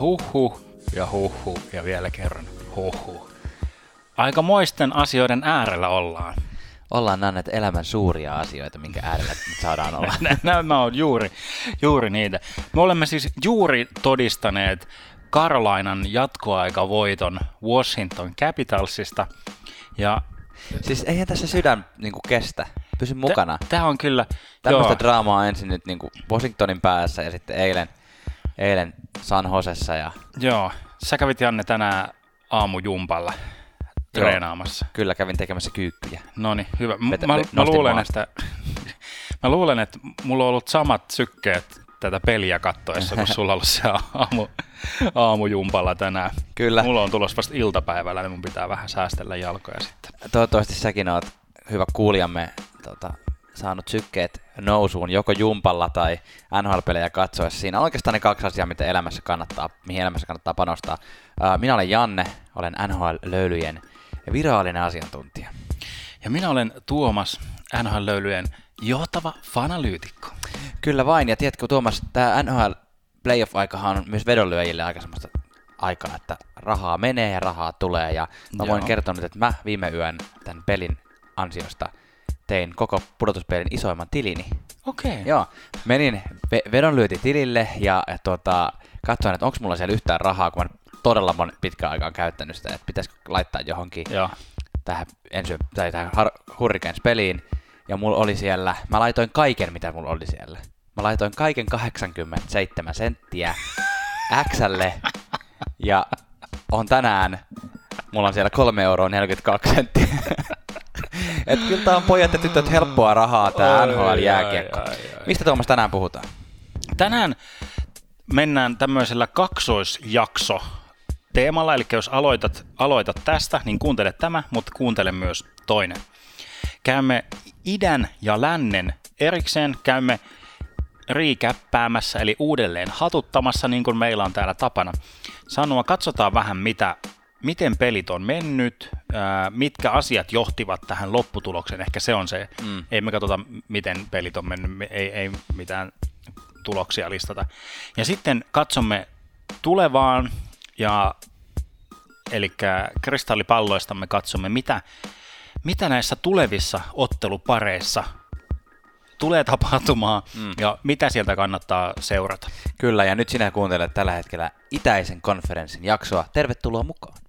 huhhuh ja huhhuh ja vielä kerran huhhuh. Aika moisten asioiden äärellä ollaan. Ollaan nämä näitä elämän suuria asioita, minkä äärellä nyt saadaan olla. Nämä on juuri, juuri niitä. Me olemme siis juuri todistaneet Carolinan jatkoaikavoiton Washington Capitalsista. Ja Siis eihän tässä sydän niin kestä. Pysy mukana. Tämä on kyllä... Tämmöistä joo. draamaa ensin nyt niin Washingtonin päässä ja sitten eilen, eilen San Josessa. Ja... Joo, sä kävit Janne tänään aamujumpalla treenaamassa. Kyllä kävin tekemässä kyykkyjä. No niin, hyvä. M- Vetä- mä, mä, luulen, että, mä luulen, että mulla on ollut samat sykkeet tätä peliä kattoessa, kun sulla on ollut se aamu, aamujumpalla tänään. Kyllä. Mulla on tulossa vasta iltapäivällä, niin mun pitää vähän säästellä jalkoja sitten. Toivottavasti säkin oot hyvä kuulijamme tota, saanut sykkeet nousuun joko jumpalla tai NHL-pelejä katsoessa. Siinä on oikeastaan ne kaksi asiaa, mitä elämässä kannattaa, mihin elämässä kannattaa panostaa. Minä olen Janne, olen NHL-löylyjen virallinen asiantuntija. Ja minä olen Tuomas, NHL-löylyjen johtava fanalyytikko. Kyllä vain, ja tiedätkö Tuomas, tämä NHL playoff-aikahan on myös vedonlyöjille aika semmoista aikaa, että rahaa menee ja rahaa tulee, ja mä voin Joo. kertoa nyt, että mä viime yön tämän pelin ansiosta tein koko pudotuspelin isoimman tilini. Okei. Joo, menin ve- vedonlyötitilille ja, ja tota, katsoin, että onko mulla siellä yhtään rahaa, kun mä todella mon pitkään aikaan käyttänyt sitä, että pitäisikö laittaa johonkin Joo. tähän, ensi, tai tähän Har- Hurricanes-peliin. Ja mulla oli siellä, mä laitoin kaiken, mitä mulla oli siellä. Mä laitoin kaiken 87 senttiä Xlle. Ja on tänään, mulla on siellä 3 euroa 42 senttiä. Et kyllä tää on pojat ja tytöt helppoa rahaa Ai, NHL-jääkiekko. Mistä Tuomas tänään puhutaan? Tänään mennään tämmöisellä kaksoisjakso teemalla, eli jos aloitat, aloitat tästä, niin kuuntele tämä, mutta kuuntele myös toinen. Käymme idän ja lännen erikseen, käymme riikäppäämässä, eli uudelleen hatuttamassa, niin kuin meillä on täällä tapana. Sanoa, katsotaan vähän, mitä, miten pelit on mennyt, mitkä asiat johtivat tähän lopputulokseen. Ehkä se on se. Mm. Ei me katsota, miten pelit on mennyt, me- ei, ei mitään tuloksia listata. Ja sitten katsomme tulevaan, ja eli kristallipalloista me katsomme, mitä, mitä näissä tulevissa ottelupareissa tulee tapahtumaan mm. ja mitä sieltä kannattaa seurata. Kyllä, ja nyt sinä kuuntelet tällä hetkellä Itäisen konferenssin jaksoa. Tervetuloa mukaan.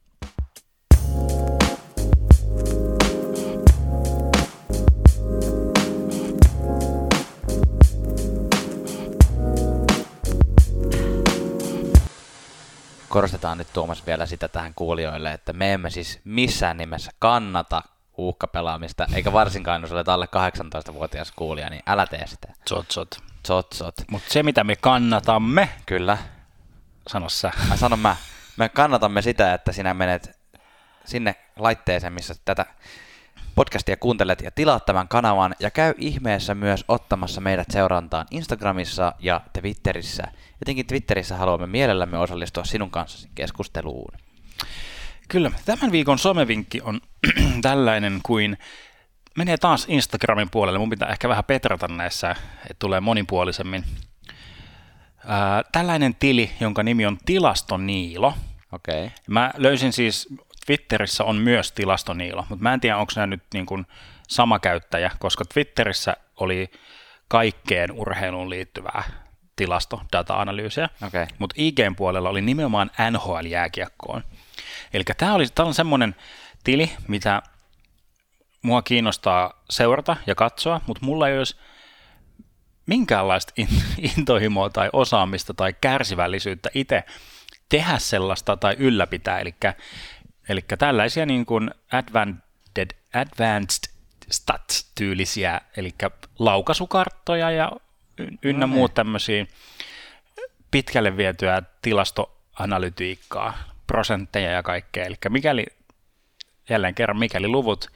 Korostetaan nyt Tuomas vielä sitä tähän kuulijoille, että me emme siis missään nimessä kannata uhkapelaamista, eikä varsinkaan jos olet alle 18-vuotias kuulija, niin älä tee sitä. Zotsot. Zotsot. Mutta se, mitä me kannatamme, Kyllä. sano sä. Mä sanon mä. Me kannatamme sitä, että sinä menet sinne laitteeseen, missä tätä podcastia kuuntelet ja tilaat tämän kanavan ja käy ihmeessä myös ottamassa meidät seurantaan Instagramissa ja Twitterissä. Jotenkin Twitterissä haluamme mielellämme osallistua sinun kanssasi keskusteluun. Kyllä, tämän viikon somevinkki on tällainen kuin menee taas Instagramin puolelle. Mun pitää ehkä vähän petrata näissä, että tulee monipuolisemmin. Ää, tällainen tili, jonka nimi on Tilastoniilo. Okei. Okay. Mä löysin siis, Twitterissä on myös Tilastoniilo, mutta mä en tiedä, onko nämä nyt niin kuin sama käyttäjä, koska Twitterissä oli kaikkeen urheiluun liittyvää tilasto, data-analyysiä, Okei. mutta IGn puolella oli nimenomaan NHL-jääkiekkoon. Eli tämä oli, tää on semmoinen tili, mitä mua kiinnostaa seurata ja katsoa, mutta mulla ei olisi minkäänlaista in- intohimoa tai osaamista tai kärsivällisyyttä itse tehdä sellaista tai ylläpitää. Eli, eli tällaisia niin kuin advanced, advanced stats-tyylisiä, eli laukaisukarttoja ja ynnä No muut tämmöisiä pitkälle vietyä tilastoanalytiikkaa, prosentteja ja kaikkea. Eli mikäli, jälleen kerran, mikäli luvut,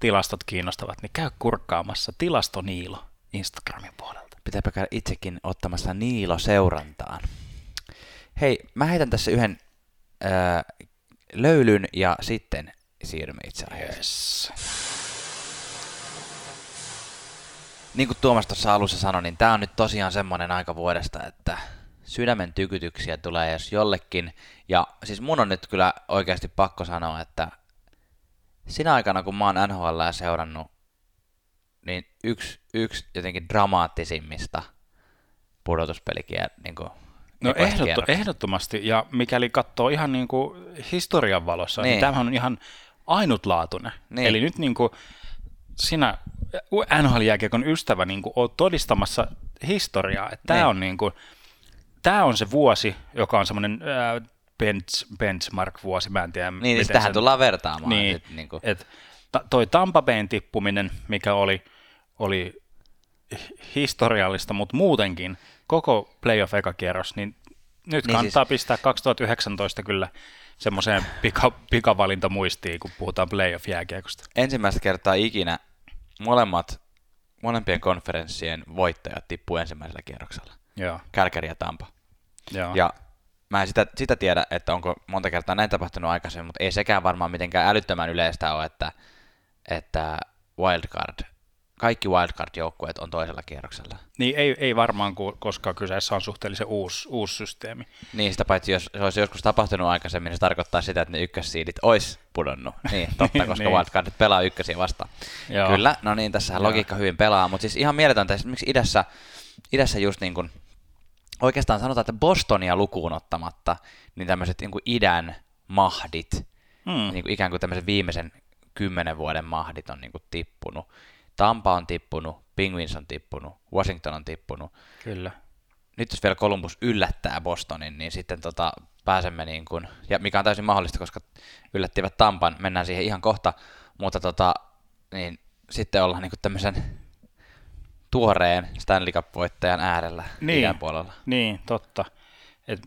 tilastot kiinnostavat, niin käy kurkkaamassa Tilastoniilo Instagramin puolelta. Pitääpä käydä itsekin ottamassa Niilo seurantaan. Hei, mä heitän tässä yhden ää, löylyn ja sitten siirrymme itse aiheeseen. Yes. Niin kuin Tuomas tuossa alussa sanoi, niin tämä on nyt tosiaan semmoinen aika vuodesta, että sydämen tykytyksiä tulee jos jollekin. Ja siis mun on nyt kyllä oikeasti pakko sanoa, että sinä aikana kun mä oon NHL seurannut, niin yksi, yksi jotenkin dramaattisimmista pudotuspelikiä niin kuin No ehdotto, ehdottomasti, ja mikäli katsoo ihan niin kuin historian valossa, niin, niin tämähän on ihan ainutlaatuinen. Niin. Eli nyt niin kuin sinä NHL-jääkiekon ystävä niin kuin olet todistamassa historiaa. Että tämä, niin. on niin kuin, tämä on se vuosi, joka on semmoinen äh, bench, benchmark-vuosi, mä en tiedä. Niin, niin tähän sen... tullaan vertaamaan. Niin, nyt, niin kuin. et, ta, toi Tampa Bayn tippuminen, mikä oli, oli historiallista, mutta muutenkin koko playoff eka kierros, niin nyt niin kannattaa siis... pistää 2019 kyllä semmoiseen pika, pikavalintamuistiin, kun puhutaan playoff-jääkiekosta. Ensimmäistä kertaa ikinä molemmat, molempien konferenssien voittajat tippuu ensimmäisellä kierroksella. Joo. Kälkäri ja Tampa. Joo. Ja mä en sitä, sitä tiedä, että onko monta kertaa näin tapahtunut aikaisemmin, mutta ei sekään varmaan mitenkään älyttömän yleistä ole, että, että wildcard kaikki wildcard-joukkueet on toisella kierroksella. Niin ei, ei varmaan, koska kyseessä on suhteellisen uusi, uusi systeemi. Niin, sitä paitsi jos se olisi joskus tapahtunut aikaisemmin, niin se tarkoittaa sitä, että ne ykkössiidit olisi pudonnut. Niin, totta, niin, koska niin. wildcardit pelaa ykkösiä vastaan. Joo. Kyllä, no niin, tässä logiikka hyvin pelaa, mutta siis ihan mieletöntä, miksi idässä, idässä just niin kuin, oikeastaan sanotaan, että Bostonia lukuun ottamatta, niin tämmöiset niin kuin idän mahdit, hmm. niin kuin ikään kuin tämmöisen viimeisen kymmenen vuoden mahdit on niin kuin tippunut. Tampa on tippunut, Penguins on tippunut, Washington on tippunut. Kyllä. Nyt jos vielä Columbus yllättää Bostonin, niin sitten tota, pääsemme niin kuin, ja mikä on täysin mahdollista, koska yllättivät Tampan, mennään siihen ihan kohta, mutta tota, niin sitten ollaan niin kuin tämmöisen tuoreen Stanley Cup-voittajan äärellä niin, puolella. Niin, totta. Et,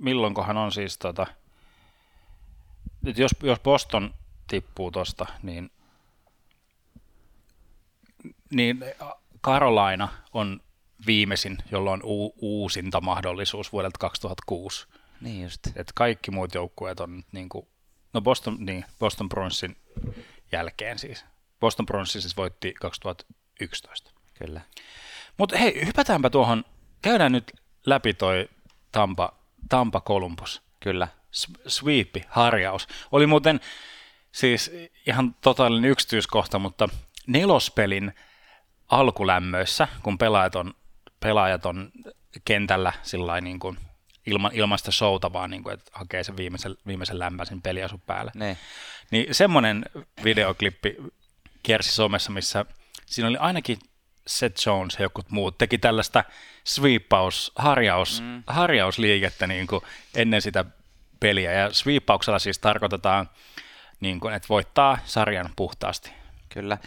milloinkohan on siis tota, että jos, jos Boston tippuu tosta, niin niin Carolina on viimeisin, jolla on u- uusinta mahdollisuus vuodelta 2006. Niin just. Et kaikki muut joukkueet on niin kuin, no Boston, niin, Boston Bruinsin jälkeen siis. Boston Bruins siis voitti 2011. Kyllä. Mutta hei, hypätäänpä tuohon, käydään nyt läpi toi Tampa, Tampa Columbus. Kyllä. Sweepi, harjaus. Oli muuten siis ihan totaalinen yksityiskohta, mutta nelospelin alkulämmöissä, kun pelaajat on, pelaajat on kentällä sillä niin kuin ilman, ilmaista showta vaan, niin kuin, että hakee sen viimeisen, viimeisen lämpöisen peliasun päälle. Ne. Niin semmoinen videoklippi kiersi somessa, missä siinä oli ainakin Seth Jones ja jotkut muut teki tällaista sweepaus, harjaus, mm. harjausliikettä niin kuin ennen sitä peliä. Ja sweepauksella siis tarkoitetaan, niin kuin, että voittaa sarjan puhtaasti. Kyllä.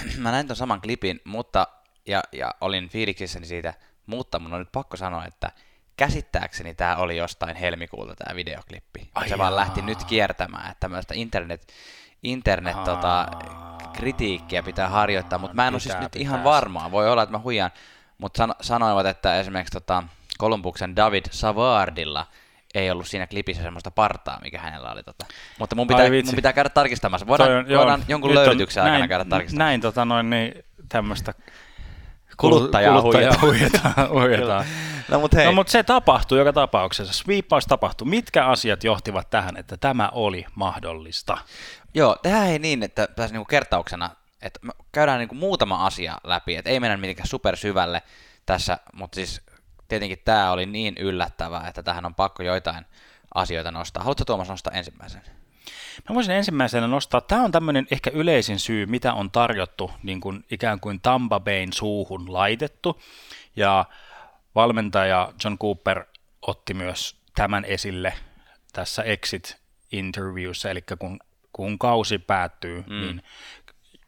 mä näin ton saman klipin, mutta, ja, ja olin fiiliksissäni siitä, mutta mun on nyt pakko sanoa, että käsittääkseni tämä oli jostain helmikuulta tämä videoklippi. Ai se jaa. vaan lähti nyt kiertämään, että tämmöistä internet, internet tota, kritiikkiä pitää harjoittaa, mutta mä en ole siis nyt ihan varmaa. Voi olla, että mä huijan, mutta san, sanoivat, että esimerkiksi tota, Kolumbuksen David Savardilla – ei ollut siinä klipissä semmoista partaa, mikä hänellä oli. Tota. Mutta mun pitää, mun pitää käydä tarkistamassa. Voidaan, on, voidaan joo, jonkun löydytyksen aikana näin, käydä tarkistamassa. Näin tota noin, niin tämmöistä kuluttajaa, kuluttajaa huijataan. huijataan. no, mutta no, mutta se tapahtui joka tapauksessa. Sweepaus tapahtui. Mitkä asiat johtivat tähän, että tämä oli mahdollista? Joo, tehdään ei niin, että tässä niinku kertauksena, että käydään niinku muutama asia läpi, että ei mennä mitenkään supersyvälle tässä, mutta siis tietenkin tämä oli niin yllättävää, että tähän on pakko joitain asioita nostaa. Haluatko Tuomas nostaa ensimmäisen? Mä voisin ensimmäisenä nostaa, tämä on tämmöinen ehkä yleisin syy, mitä on tarjottu niin kuin ikään kuin Tampa Bayn suuhun laitettu. Ja valmentaja John Cooper otti myös tämän esille tässä exit interviewssä, eli kun, kun kausi päättyy, mm. niin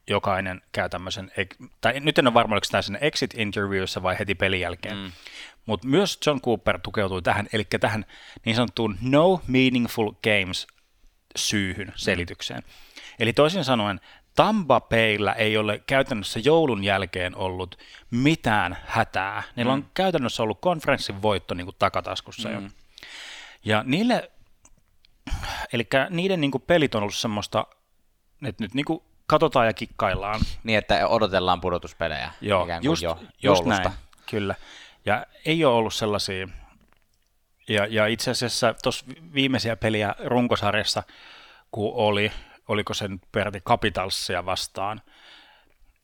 jokainen käy tämmöisen, tai nyt en ole varma, oliko tämä exit interviewssä vai heti pelin jälkeen, mm. Mutta myös John Cooper tukeutui tähän, eli tähän niin sanottuun no meaningful games syyhyn, selitykseen. Eli toisin sanoen, Tampa Bayllä ei ole käytännössä joulun jälkeen ollut mitään hätää. Niillä on mm. käytännössä ollut konferenssin voitto niin kuin takataskussa mm. jo. Ja niille, eli niiden niin kuin pelit on ollut semmoista, että nyt niin kuin katsotaan ja kikkaillaan. Niin, että odotellaan pudotuspelejä Joo, just, jo just näin, kyllä. Ja ei ole ollut sellaisia, ja, ja itse asiassa tuossa viimeisiä peliä runkosarjassa, kun oli, oliko se nyt peräti Capitalsia vastaan,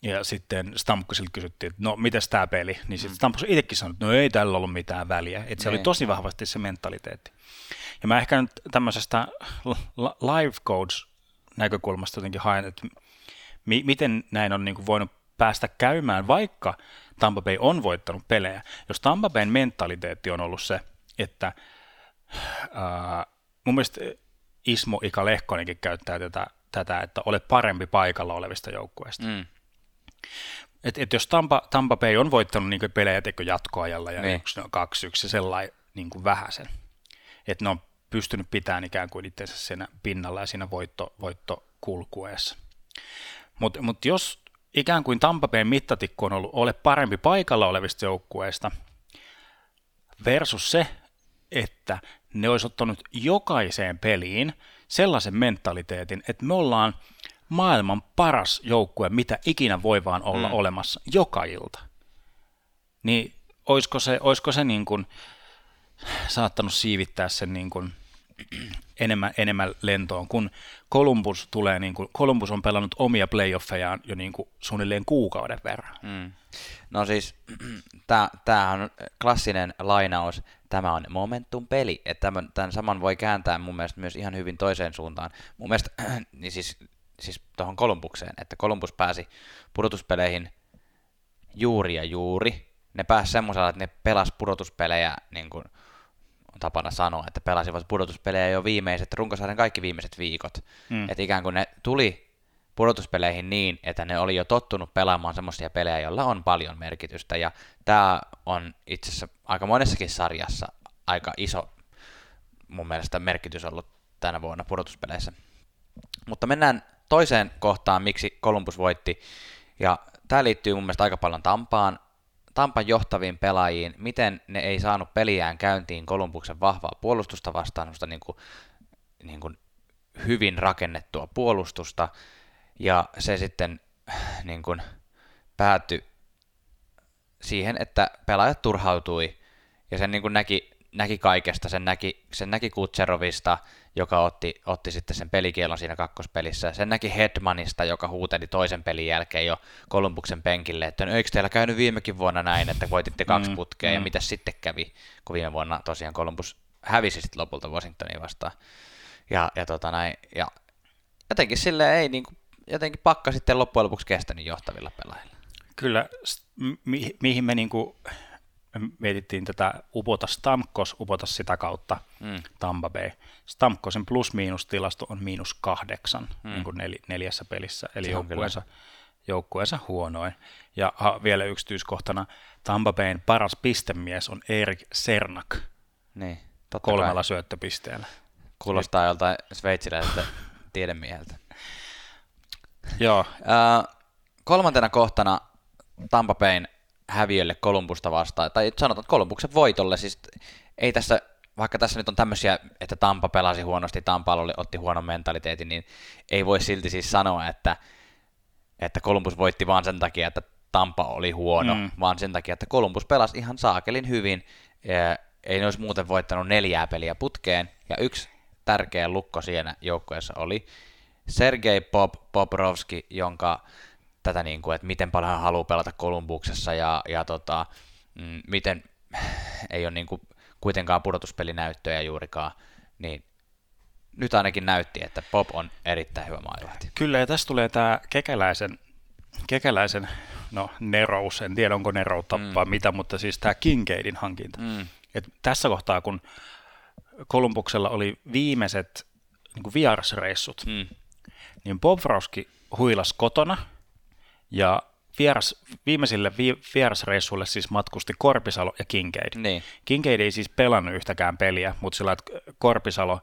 ja sitten Stamkosilta kysyttiin, että no mites tämä peli, niin sitten mm. Stamkos itsekin sanoi, että no ei tällä ollut mitään väliä, että se ei. oli tosi vahvasti se mentaliteetti. Ja mä ehkä nyt tämmöisestä live coach näkökulmasta jotenkin haen, että mi- miten näin on niin kuin voinut päästä käymään, vaikka Tampa Bay on voittanut pelejä. Jos Tampa Bayn mentaliteetti on ollut se, että ää, mun mielestä Ismo Ika Lehkonenkin käyttää tätä, tätä, että ole parempi paikalla olevista joukkueista. Mm. Et, et jos Tampa, Tampa Bay on voittanut niin pelejä teko jatkoajalla ja niin. yksi, no, kaksi yksi sellainen niin vähäsen, että ne on pystynyt pitämään ikään kuin itsensä siinä pinnalla ja siinä voitto, voittokulkueessa. Mutta mut jos ikään kuin Tampapeen mittatikku on ollut ole parempi paikalla olevista joukkueista versus se, että ne olisi ottanut jokaiseen peliin sellaisen mentaliteetin, että me ollaan maailman paras joukkue, mitä ikinä voi vaan olla mm. olemassa joka ilta. Niin olisiko se, olisiko se niin kuin saattanut siivittää sen niin kuin enemmän, enemmän lentoon, kun Columbus tulee, niin kuin, Columbus on pelannut omia playoffejaan jo niin kuin suunnilleen kuukauden verran. Mm. No siis, tämä on klassinen lainaus, tämä on momentum-peli, että tämän, tämän saman voi kääntää mun mielestä myös ihan hyvin toiseen suuntaan. Mun mielestä, niin siis, siis tuohon Kolumbukseen, että Columbus pääsi pudotuspeleihin juuri ja juuri, ne pääsi semmoisella, että ne pelas pudotuspelejä niin kuin on tapana sanoa, että pelasivat pudotuspelejä jo viimeiset, runkosarjan kaikki viimeiset viikot. Mm. Että ikään kuin ne tuli pudotuspeleihin niin, että ne oli jo tottunut pelaamaan semmoisia pelejä, joilla on paljon merkitystä. Ja tämä on itse asiassa aika monessakin sarjassa aika iso mun mielestä merkitys ollut tänä vuonna pudotuspeleissä. Mutta mennään toiseen kohtaan, miksi Columbus voitti. Ja tämä liittyy mun mielestä aika paljon Tampaan. Tampan johtaviin pelaajiin, miten ne ei saanut peliään käyntiin Kolumbuksen vahvaa puolustusta vastaan, niin kuin, niin kuin hyvin rakennettua puolustusta, ja se sitten niin kuin, päätyi siihen, että pelaajat turhautui, ja sen niin kuin näki, näki kaikesta, sen näki, sen näki Kutserovista, joka otti, otti sitten sen pelikielon siinä kakkospelissä. Sen näki Hedmanista, joka huuteli toisen pelin jälkeen jo Kolumbuksen penkille, että no eikö teillä käynyt viimekin vuonna näin, että voititte kaksi mm, putkea, mm. ja mitä sitten kävi, kun viime vuonna tosiaan Kolumbus hävisi sitten lopulta Washingtonia vastaan. Ja, ja, tota näin, ja jotenkin sille ei niin kuin, jotenkin pakka sitten loppujen lopuksi kestänyt johtavilla pelaajilla. Kyllä, mi- mihin me niin kuin me mietittiin tätä upota Stamkos, upota sitä kautta mm. Tampa Bay. Stamkosin plus-miinus-tilasto on miinus kahdeksan mm. niin kuin nel, neljässä pelissä, eli joukkueensa, joukkueensa huonoin. Ja ha, vielä yksityiskohtana, Tampa Bayn paras pistemies on Erik Sernak niin, totta kolmella kai. syöttöpisteellä. Kuulostaa joltain sveitsiläiseltä tiedemieheltä. Joo. Kolmantena kohtana Tampa Bayn häviölle Kolumbusta vastaan, tai sanotaan, Kolumbuksen voitolle, siis ei tässä, vaikka tässä nyt on tämmöisiä, että Tampa pelasi huonosti, Tampa oli, otti huonon mentaliteetin, niin ei voi silti siis sanoa, että, että Kolumbus voitti vaan sen takia, että Tampa oli huono, mm. vaan sen takia, että Kolumbus pelasi ihan saakelin hyvin, ei ne olisi muuten voittanut neljää peliä putkeen, ja yksi tärkeä lukko siinä joukkueessa oli Sergei Pop Poprovski, jonka tätä, niin kuin, että miten paljon hän haluaa pelata Kolumbuksessa ja, ja tota, mm, miten ei ole niin kuin, kuitenkaan pudotuspelinäyttöjä juurikaan, niin nyt ainakin näytti, että Pop on erittäin hyvä maalivahti. Kyllä, ja tässä tulee tämä kekäläisen, kekäläisen no nerous, en tiedä onko neroutta mm. vai mitä, mutta siis tämä Kincaidin hankinta. Mm. Et tässä kohtaa, kun Kolumbuksella oli viimeiset niin vierasreissut, mm. niin Bob Frauski huilas kotona – ja vieras, viimeisille vi, vierasreissuille siis matkusti Korpisalo ja Kinkeid. Niin. Kinkeid ei siis pelannut yhtäkään peliä, mutta sillä että Korpisalo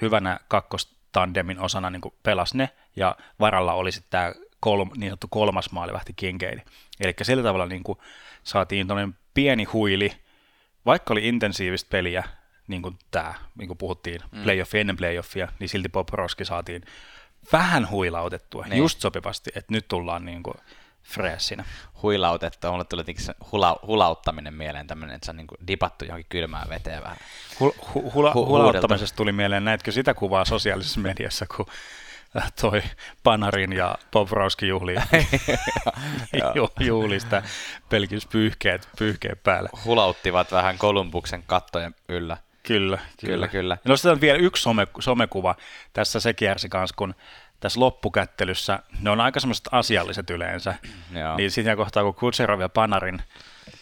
hyvänä kakkostandemin osana niin pelasi ne, ja varalla oli sitten tämä kolm, niin sanottu kolmas maalivahti Kinkeid. Eli sillä tavalla niin kuin saatiin pieni huili, vaikka oli intensiivistä peliä, niin kuin tämä, niin kuin puhuttiin, mm. playoffi ennen playoffia, niin silti Bob Roski saatiin vähän huilautettua, niin. just sopivasti, että nyt tullaan niin kuin freessinä. Huilautettu, mulle tuli se hula, hulauttaminen mieleen, tämmöinen, että se on niin kuin dipattu johonkin kylmään veteen vähän. Hu, hu, hula, Hu- hulauttamisesta tuli mieleen, näetkö sitä kuvaa sosiaalisessa mediassa, kun toi Panarin ja Bobrovski juhli, ju, juhlista pelkis pyyhkeet, pyyhkeet päälle. Hulauttivat vähän Kolumbuksen kattojen yllä. Kyllä, kyllä. Kyllä, kyllä. Ja nostetaan vielä yksi some, somekuva. Tässä se kiersi kanssa, kun tässä loppukättelyssä, ne on aika semmoiset asialliset yleensä, Joo. niin siinä kohtaa, kun Kutserov ja Panarin,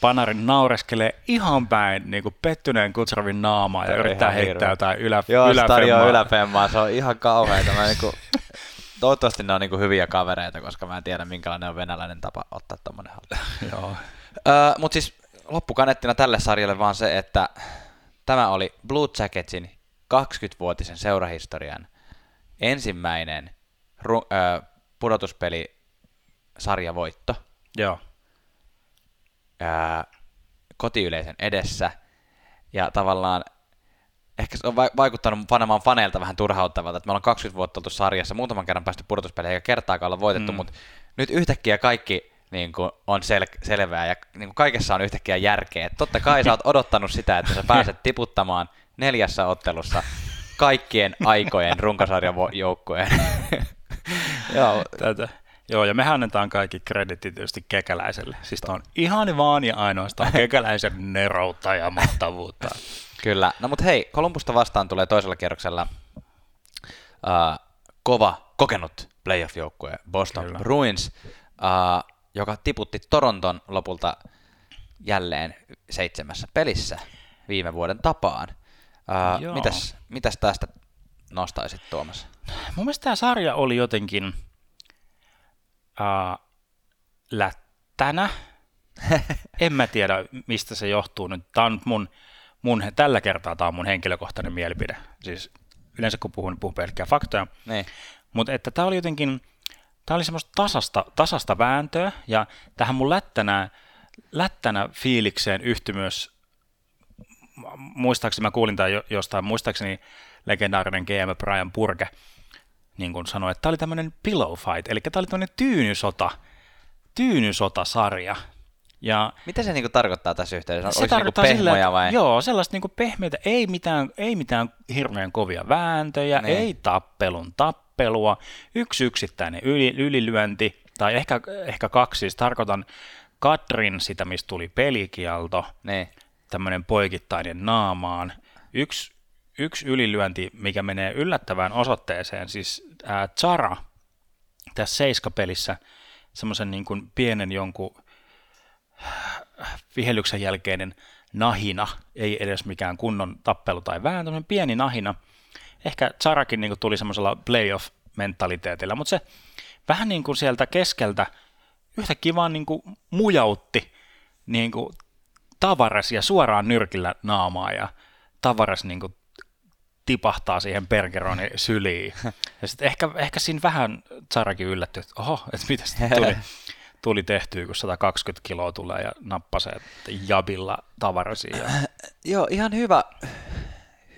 Panarin naureskelee ihan päin niin kuin pettyneen Kutserovin naamaa ja yrittää heittää hirveä. jotain ylä, Joo, yläfemmaa. yläfemmaa, se on ihan kauheeta. Mä niinku, toivottavasti ne on niinku hyviä kavereita, koska mä en tiedä minkälainen on venäläinen tapa ottaa tommonen haltuun. Joo. Öö, Mutta siis loppukanettina tälle sarjalle vaan se, että tämä oli Blue Jacketsin 20-vuotisen seurahistorian ensimmäinen ru- öö, pudotuspeli sarjavoitto Joo. öö, kotiyleisön edessä. Ja tavallaan ehkä se on vai- vaikuttanut panemaan faneilta vähän turhauttavalta, että me ollaan 20 vuotta oltu sarjassa, muutaman kerran päästy pudotuspeleihin eikä kertaakaan olla voitettu, mm. mutta nyt yhtäkkiä kaikki niin kuin, on sel- selvää ja niin kuin, kaikessa on yhtäkkiä järkeä. Et totta kai sä oot odottanut sitä, että sä pääset tiputtamaan neljässä ottelussa kaikkien aikojen runkosarjan joukkueen. Joo, Tätä. Joo, ja me annetaan kaikki kreditit tietysti kekäläiselle. Siis on ihan vaan ja ainoastaan kekäläisen neroutta ja mahtavuutta. Kyllä. No mutta hei, Kolumbusta vastaan tulee toisella kierroksella uh, kova, kokenut playoff-joukkue Boston Kyllä. Kyllä. Bruins, uh, joka tiputti Toronton lopulta jälleen seitsemässä pelissä viime vuoden tapaan. Joo. mitäs, mitäs tästä nostaisit Tuomas? Mun mielestä tämä sarja oli jotenkin uh, lättänä. en mä tiedä, mistä se johtuu nyt. Tämä on nyt mun, mun, tällä kertaa tämä on mun henkilökohtainen mielipide. Siis yleensä kun puhun, niin puhun pelkkää faktoja. Niin. Mutta että tämä oli jotenkin, tämä oli semmoista tasasta, tasasta vääntöä, ja tähän mun lättänä, lättänä fiilikseen yhtyi myös, muistaakseni mä kuulin tämän jo- jostain, muistaakseni legendaarinen GM Brian Purke niin kuin sanoi, että tämä oli tämmöinen pillow fight, eli tämä oli tämmöinen tyynysota, tyynysotasarja. Ja Mitä se niinku tarkoittaa tässä yhteydessä? se Oliko se niinku tarkoittaa pehmoja sillä, että, vai? Joo, sellaista niinku pehmeitä, ei mitään, ei mitään hirveän kovia vääntöjä, Niin. ei tappelun tappelua, yksi yksittäinen yli, ylilyönti, tai ehkä, ehkä kaksi, siis tarkoitan Katrin sitä, mistä tuli pelikielto, Niin. tämmöinen poikittainen naamaan, yksi, yksi ylilyönti, mikä menee yllättävään osoitteeseen, siis ää, Zara tässä seiskapelissä semmoisen niin kuin pienen jonkun vihellyksen jälkeinen nahina, ei edes mikään kunnon tappelu tai vähän, tämmöinen pieni nahina. Ehkä Zarakin niin tuli semmoisella playoff-mentaliteetillä, mutta se vähän niin kuin sieltä keskeltä yhtäkkiä vaan niin kuin mujautti niin kuin Tavares ja suoraan nyrkillä naamaa ja Tavares niin kuin tipahtaa siihen Bergeronin syliin. Ja sitten ehkä, ehkä siinä vähän Zarakin yllättyi, että oho, että mitä sitten tuli, tuli tehtyä, kun 120 kiloa tulee ja nappasee jabilla Tavaresiin. Ja... Joo, ihan hyvä,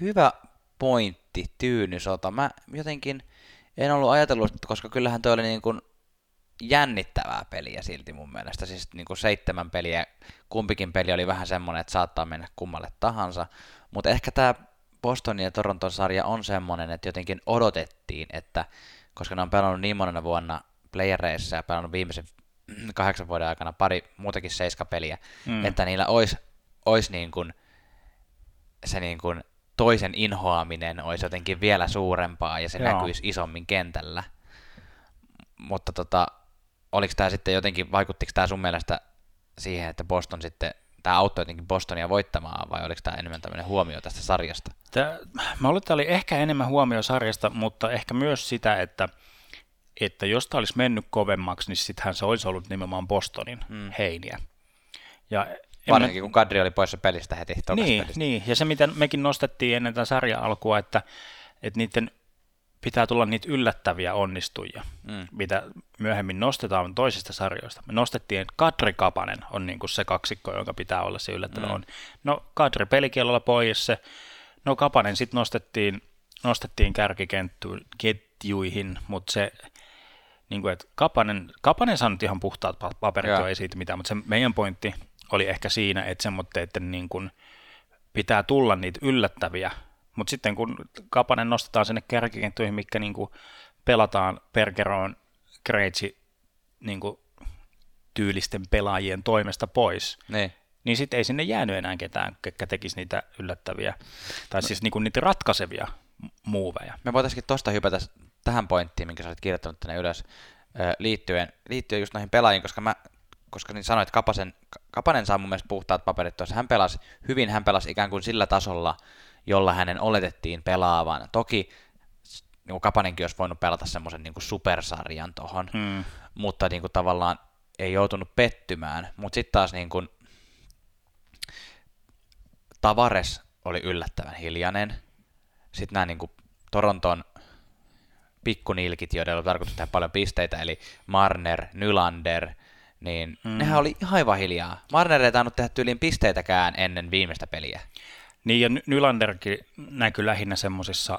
hyvä pointti, tyynysota. Mä jotenkin en ollut ajatellut, koska kyllähän toi oli niin kuin jännittävää peliä silti mun mielestä. Siis niin kuin seitsemän peliä, kumpikin peli oli vähän semmoinen, että saattaa mennä kummalle tahansa. Mutta ehkä tämä Bostonin ja Toronton sarja on semmoinen, että jotenkin odotettiin, että koska ne on pelannut niin monena vuonna playereissa ja pelannut viimeisen kahdeksan vuoden aikana pari muutakin seiskapeliä, Mm. mm. että niillä olisi ois niin kuin se niin kuin toisen inhoaminen olisi jotenkin vielä suurempaa ja se Joo. näkyisi isommin kentällä. Mutta tota, oliko tämä sitten jotenkin, vaikuttiko tämä sun mielestä siihen, että Boston sitten, tämä auttoi jotenkin Bostonia voittamaan vai oliko tämä enemmän tämmöinen huomio tästä sarjasta? Tää, mä luulen, että tämä oli ehkä enemmän huomio sarjasta, mutta ehkä myös sitä, että, että jos tämä olisi mennyt kovemmaksi, niin sittenhän se olisi ollut nimenomaan Bostonin mm. heiniä. Ja Varsinkin kun Kadri oli poissa pelistä heti niin, pelistä. niin, ja se mitä mekin nostettiin ennen tämän sarjan alkua, että, että niiden pitää tulla niitä yllättäviä onnistujia, Mm. mitä myöhemmin nostetaan toisista sarjoista. Me nostettiin, että Kadri Kapanen on niin kuin se kaksikko, jonka pitää olla se yllättävä Mm. on. No Kadri pelikielolla pois se, no Kapanen sitten nostettiin, nostettiin kärkiketjuihin, mutta se niin kuin, että Kapanen, Kapanen saa nyt ihan puhtaat pa- paperit, Joo. jo, ei siitä mitään, mutta se meidän pointti oli ehkä siinä, että semmoitteiden niin kuin, pitää tulla niitä yllättäviä, mutta sitten kun Kapanen nostetaan sinne kärkikenttöihin, mikä niin kuin pelataan Perkeroon, Kreitsi niin kuin, tyylisten pelaajien toimesta pois, Niin. niin sitten ei sinne jäänyt enää ketään, ketkä tekisi niitä yllättäviä, tai siis niin kuin niitä ratkaisevia muuveja. Me voitaisiin tuosta hypätä tähän pointtiin, minkä sä olet kirjoittanut tänne ylös, liittyen, liittyen just noihin pelaajiin, koska mä koska niin sanoit, Kapasen, Kapanen saa mun mielestä puhtaat paperit tuossa. Hän pelasi hyvin, hän pelasi ikään kuin sillä tasolla, jolla hänen oletettiin pelaavan. Toki niin kuin Kapanenkin olisi voinut pelata semmoisen niin kuin supersarjan tohon, Hmm. mutta niin kuin tavallaan ei joutunut pettymään. Mutta sitten taas niin kuin, Tavares oli yllättävän hiljainen. Sitten nämä niin kuin Toronton pikkunilkit, joiden oli tarkoitus tehdä paljon pisteitä, eli Marner, Nylander, niin mm. nehän oli aivan hiljaa. Marner ei tainnut tehdä tyyliin pisteitäkään ennen viimeistä peliä. Niin ja Ny- Nylanderkin näkyy lähinnä semmoisissa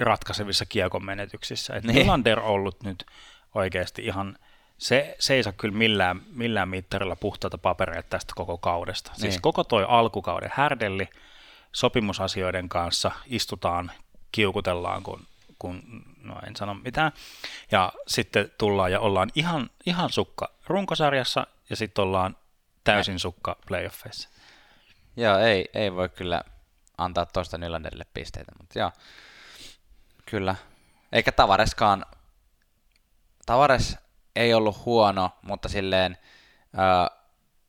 ratkaisevissa kiekon menetyksissä. Et Niin. Nylander on ollut nyt oikeasti ihan, se, se ei saa kyllä millään, millään mittarilla puhtaita papereita tästä koko kaudesta. Siis Niin. koko toi alkukauden härdelli sopimusasioiden kanssa istutaan, kiukutellaan, kun, kun no en sano mitään. Ja sitten tullaan ja ollaan ihan, ihan sukka runkosarjassa ja sitten ollaan täysin sukka playoffeissa. Joo, ei, ei voi kyllä antaa toista Nylanderille pisteitä, mutta joo, kyllä. Eikä Tavareskaan, Tavares ei ollut huono, mutta silleen äh,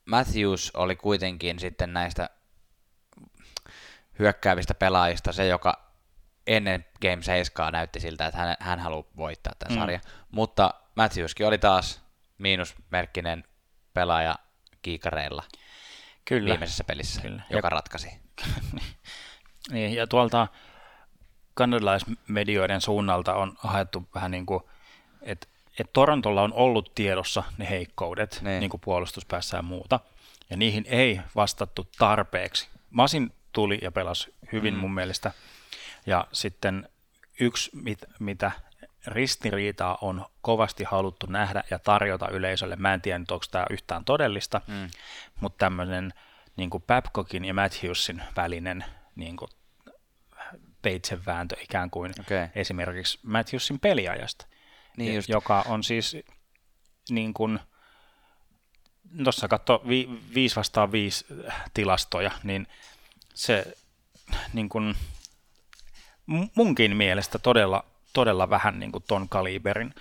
Matthews oli kuitenkin sitten näistä hyökkäävistä pelaajista se, joka ennen Game 7 näytti siltä, että hän, hän haluaa voittaa tämän Mm. sarjan. Mutta Matthewskin oli taas miinusmerkkinen pelaaja kiikareilla Kyllä. viimeisessä pelissä, Kyllä. joka Ja- ratkaisi. Niin, ja tuolta kanadalaismedioiden suunnalta on haettu vähän niin kuin, että että Torontolla on ollut tiedossa ne heikkoudet niin. Niin kuin puolustuspäässä ja muuta, ja niihin ei vastattu tarpeeksi. Masin tuli ja pelasi hyvin mm. mun mielestä, ja sitten yksi, mit, mitä ristiriitaa on kovasti haluttu nähdä ja tarjota yleisölle, mä en tiedä nyt, onko tämä yhtään todellista, Mm. mutta tämmöinen niin Babcockin ja Matthewsin välinen niin kuin peitsen vääntö ikään kuin Okei. esimerkiksi Matthewsin peliajasta, Niin just. joka on siis niin kuin, tuossa katso vi, 5 vastaan 5 tilastoja, niin se niin kuin, munkin mielestä todella, todella vähän niin kuin ton kaliberin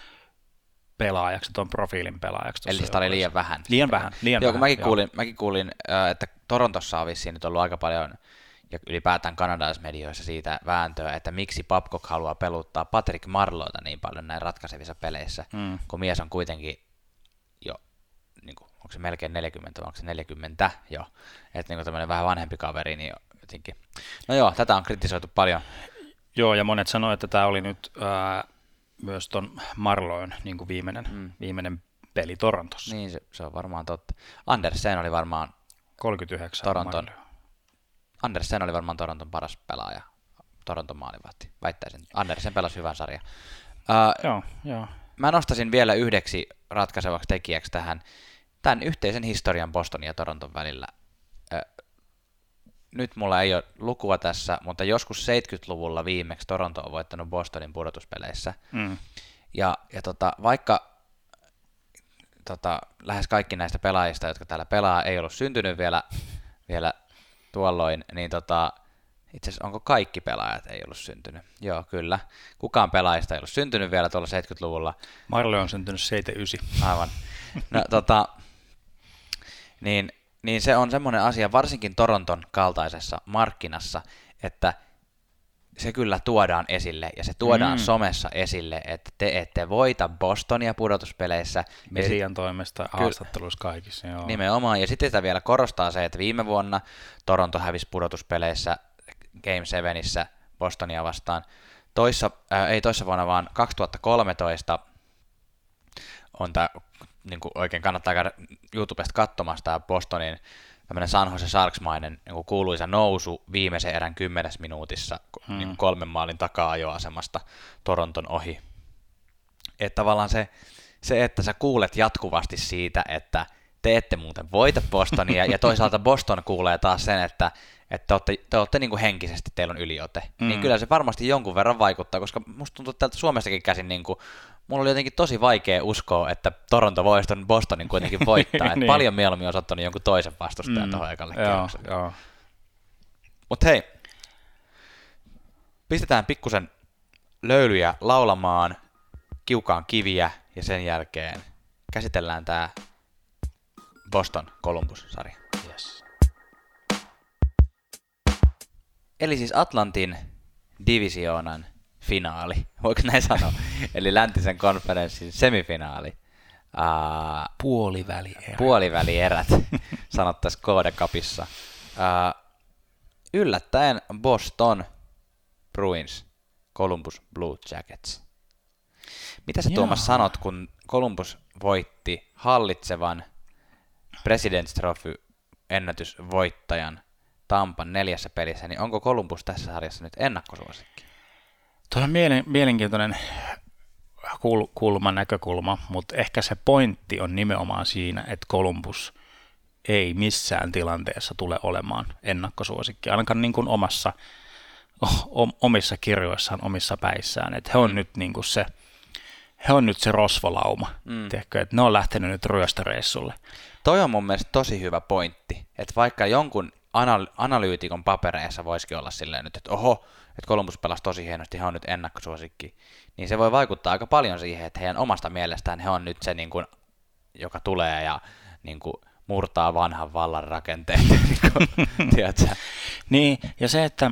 pelaajaksi, ton profiilin pelaajaksi. Eli sitä oli joukkueessa. liian vähän. Liian vähän, liian Joo, vähän. mäkin kuulin, mäkin kuulin että Torontossa on vissiin nyt ollut aika paljon, ja ylipäätään kanadalaismedioissa siitä vääntöä, että miksi Babcock haluaa peluttaa Patrick Marloita niin paljon näin ratkaisevissa peleissä, Mm. kun mies on kuitenkin jo, niin kuin, onko se melkein 40 vai onko se 40 jo, että niin tämmöinen vähän vanhempi kaveri, niin jotenkin. No joo, tätä on kritisoitu paljon. Joo, ja monet sanoivat, että tämä oli nyt ää, myös ton Marloin niin kuin viimeinen, mm. viimeinen peli Torontossa. Niin. Se, se on varmaan totta. Andersen oli varmaan 39. Toronton. Marlowe. Andersen oli varmaan Toronton paras pelaaja. Toronton maalivahti, väittäisin. Andersen pelasi hyvän sarjan. Uh, Joo, joo. mä nostaisin vielä yhdeksi ratkaisevaksi tekijäksi tähän tämän yhteisen historian Bostonin ja Toronton välillä. Nyt mulla ei ole lukua tässä, mutta joskus 70-luvulla viimeksi Toronto on voittanut Bostonin pudotuspeleissä. Mm. Ja, ja tota, vaikka tota, lähes kaikki näistä pelaajista, jotka täällä pelaa, ei ollut syntynyt vielä, vielä tuolloin, niin tota, itse asiassa onko kaikki pelaajat ei ollut syntynyt? Joo, kyllä. Kukaan pelaajista ei ollut syntynyt vielä tuolla 70-luvulla. Marlowe on syntynyt 79. Aivan. No, tota, niin, niin se on semmoinen asia, varsinkin Toronton kaltaisessa markkinassa, että se kyllä tuodaan esille, ja se tuodaan Mm. somessa esille, että te ette voita Bostonia pudotuspeleissä. Ja Mesian toimesta haastatteluissa kaikissa. Joo. Nimenomaan, ja sitten sitä vielä korostaa se, että viime vuonna Toronto hävisi pudotuspeleissä Game 7 Bostonia vastaan. Toissa, äh, ei toissa vuonna, vaan 2013 on tämä, niin kuin oikein kannattaa käydä YouTubesta katsomassa tämä Bostonin tämmöinen San Jose Sharks-mainen niin kuin kuuluisa nousu viimeisen erän kymmenes minuutissa hmm. niin kolmen maalin takaa ajoasemasta Toronton ohi. että tavallaan se, se, että sä kuulet jatkuvasti siitä, että te ette muuten voita Bostonia, ja toisaalta Boston kuulee taas sen, että, että te olette, te olette niin kuin henkisesti, teillä on yliote, niin mm. niin kyllä se varmasti jonkun verran vaikuttaa, koska musta tuntuu, että täältä Suomestakin käsin, niin kuin, mulla oli jotenkin tosi vaikea uskoa, että Toronto voisi ton Bostonin kuitenkin voittaa, niin. paljon mieluummin olisi ottanut jonkun toisen vastustajan mm. tuohon ekalle Mutta hei, pistetään pikkusen löylyjä laulamaan, kiukaan kiviä ja sen jälkeen käsitellään tämä Boston Columbus-sarja. Yes. Eli siis Atlantin divisioonan finaali, voiko näin sanoa? Eli läntisen konferenssin semifinaali. Uh, puolivälierät. Puolivälierät, sanottaisiin Kodekapissa. Uh, yllättäen Boston Bruins, Columbus Blue Jackets. Mitä sä Tuomas sanot, kun Columbus voitti hallitsevan President's Trophy ennätysvoittajan Tampan neljässä pelissä, niin onko Columbus tässä sarjassa nyt ennakkosuosikki? Tuo on mielenkiintoinen kulma, näkökulma, mutta ehkä se pointti on nimenomaan siinä, että Columbus ei missään tilanteessa tule olemaan ennakkosuosikki, ainakaan niin kuin omassa, omissa kirjoissaan, omissa päissään. Että he on mm. nyt niin kuin se, he on nyt se rosvolauma, mm. tiedätkö, että ne on lähtenyt nyt ryöstöreissulle. Toi on mun mielestä tosi hyvä pointti, että vaikka jonkun anal- analyytikon papereissa voisikin olla silleen nyt, että oho, että Columbus pelasi tosi hienosti, he on nyt ennakkosuosikki, niin se voi vaikuttaa aika paljon siihen, että heidän omasta mielestään he on nyt se, niin kuin, joka tulee ja niin kuin, murtaa vanhan vallan rakenteen. niin, niin, ja se, että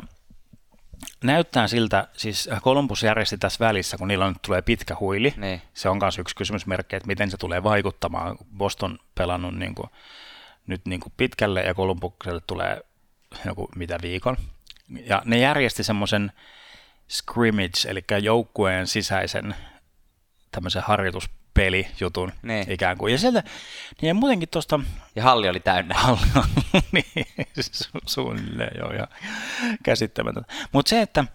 näyttää siltä, siis Columbus järjesti tässä välissä, kun niillä nyt tulee pitkä huili, niin. se on myös yksi kysymysmerkki, että miten se tulee vaikuttamaan. Boston pelannut niin kuin, nyt niin kuin pitkälle ja Columbukselle tulee joku mitä viikon. Ja ne järjesti semmoisen scrimmage, eli joukkueen sisäisen tämmöisen harjoitus pelijutun niin. ikään kuin. Ja sieltä, niin muutenkin tuosta... Ja halli oli täynnä. Halli, niin, su, suunnilleen joo, ja käsittämätöntä. Mutta se, että,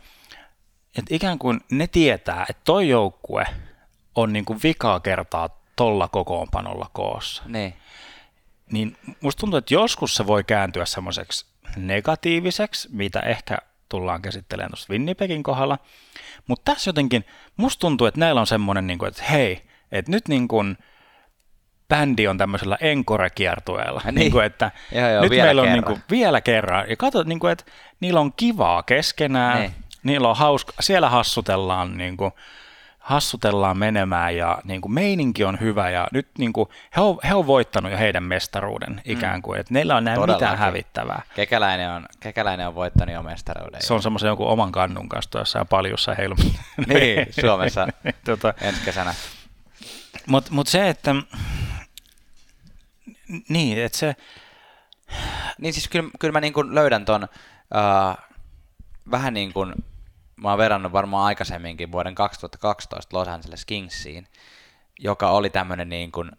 että ikään kuin ne tietää, että toi joukkue on niin kuin vikaa kertaa tolla kokoonpanolla koossa. Niin. Niin musta tuntuu, että joskus se voi kääntyä semmoiseksi negatiiviseksi, mitä ehkä tullaan käsittelemään tuossa Winnipegin kohdalla. Mutta tässä jotenkin, musta tuntuu, että näillä on semmoinen, niin kuin, että hei, että nyt niin kuin bändi on tämmöisellä encore-kiertueella. Niin. Niin kuin, että joo, joo, nyt meillä on niin kuin, vielä kerran. Ja katsot, niin kuin, että niillä on kivaa keskenään. Niin. Niillä on hauska, siellä hassutellaan niin kuin, hassutellaan menemään ja niin kuin meininki on hyvä ja nyt niin kuin, he, on, he on voittanut jo heidän mestaruuden mm. ikään kuin, että neillä on näin mitään hävittävää. Kekäläinen on, kekäläinen on voittanut jo mestaruuden. Se on semmoisen jonkun oman kannun kanssa jossain paljussa heilu. niin, Suomessa tota, ensi kesänä. Mutta mut se, että niin, että se... Niin siis kyllä, kyllä mä niin kuin löydän ton uh, vähän niin kuin, mä oon verrannut varmaan aikaisemminkin vuoden 2012 Los Angeles Kingsiin, joka oli tämmöinen niin kuin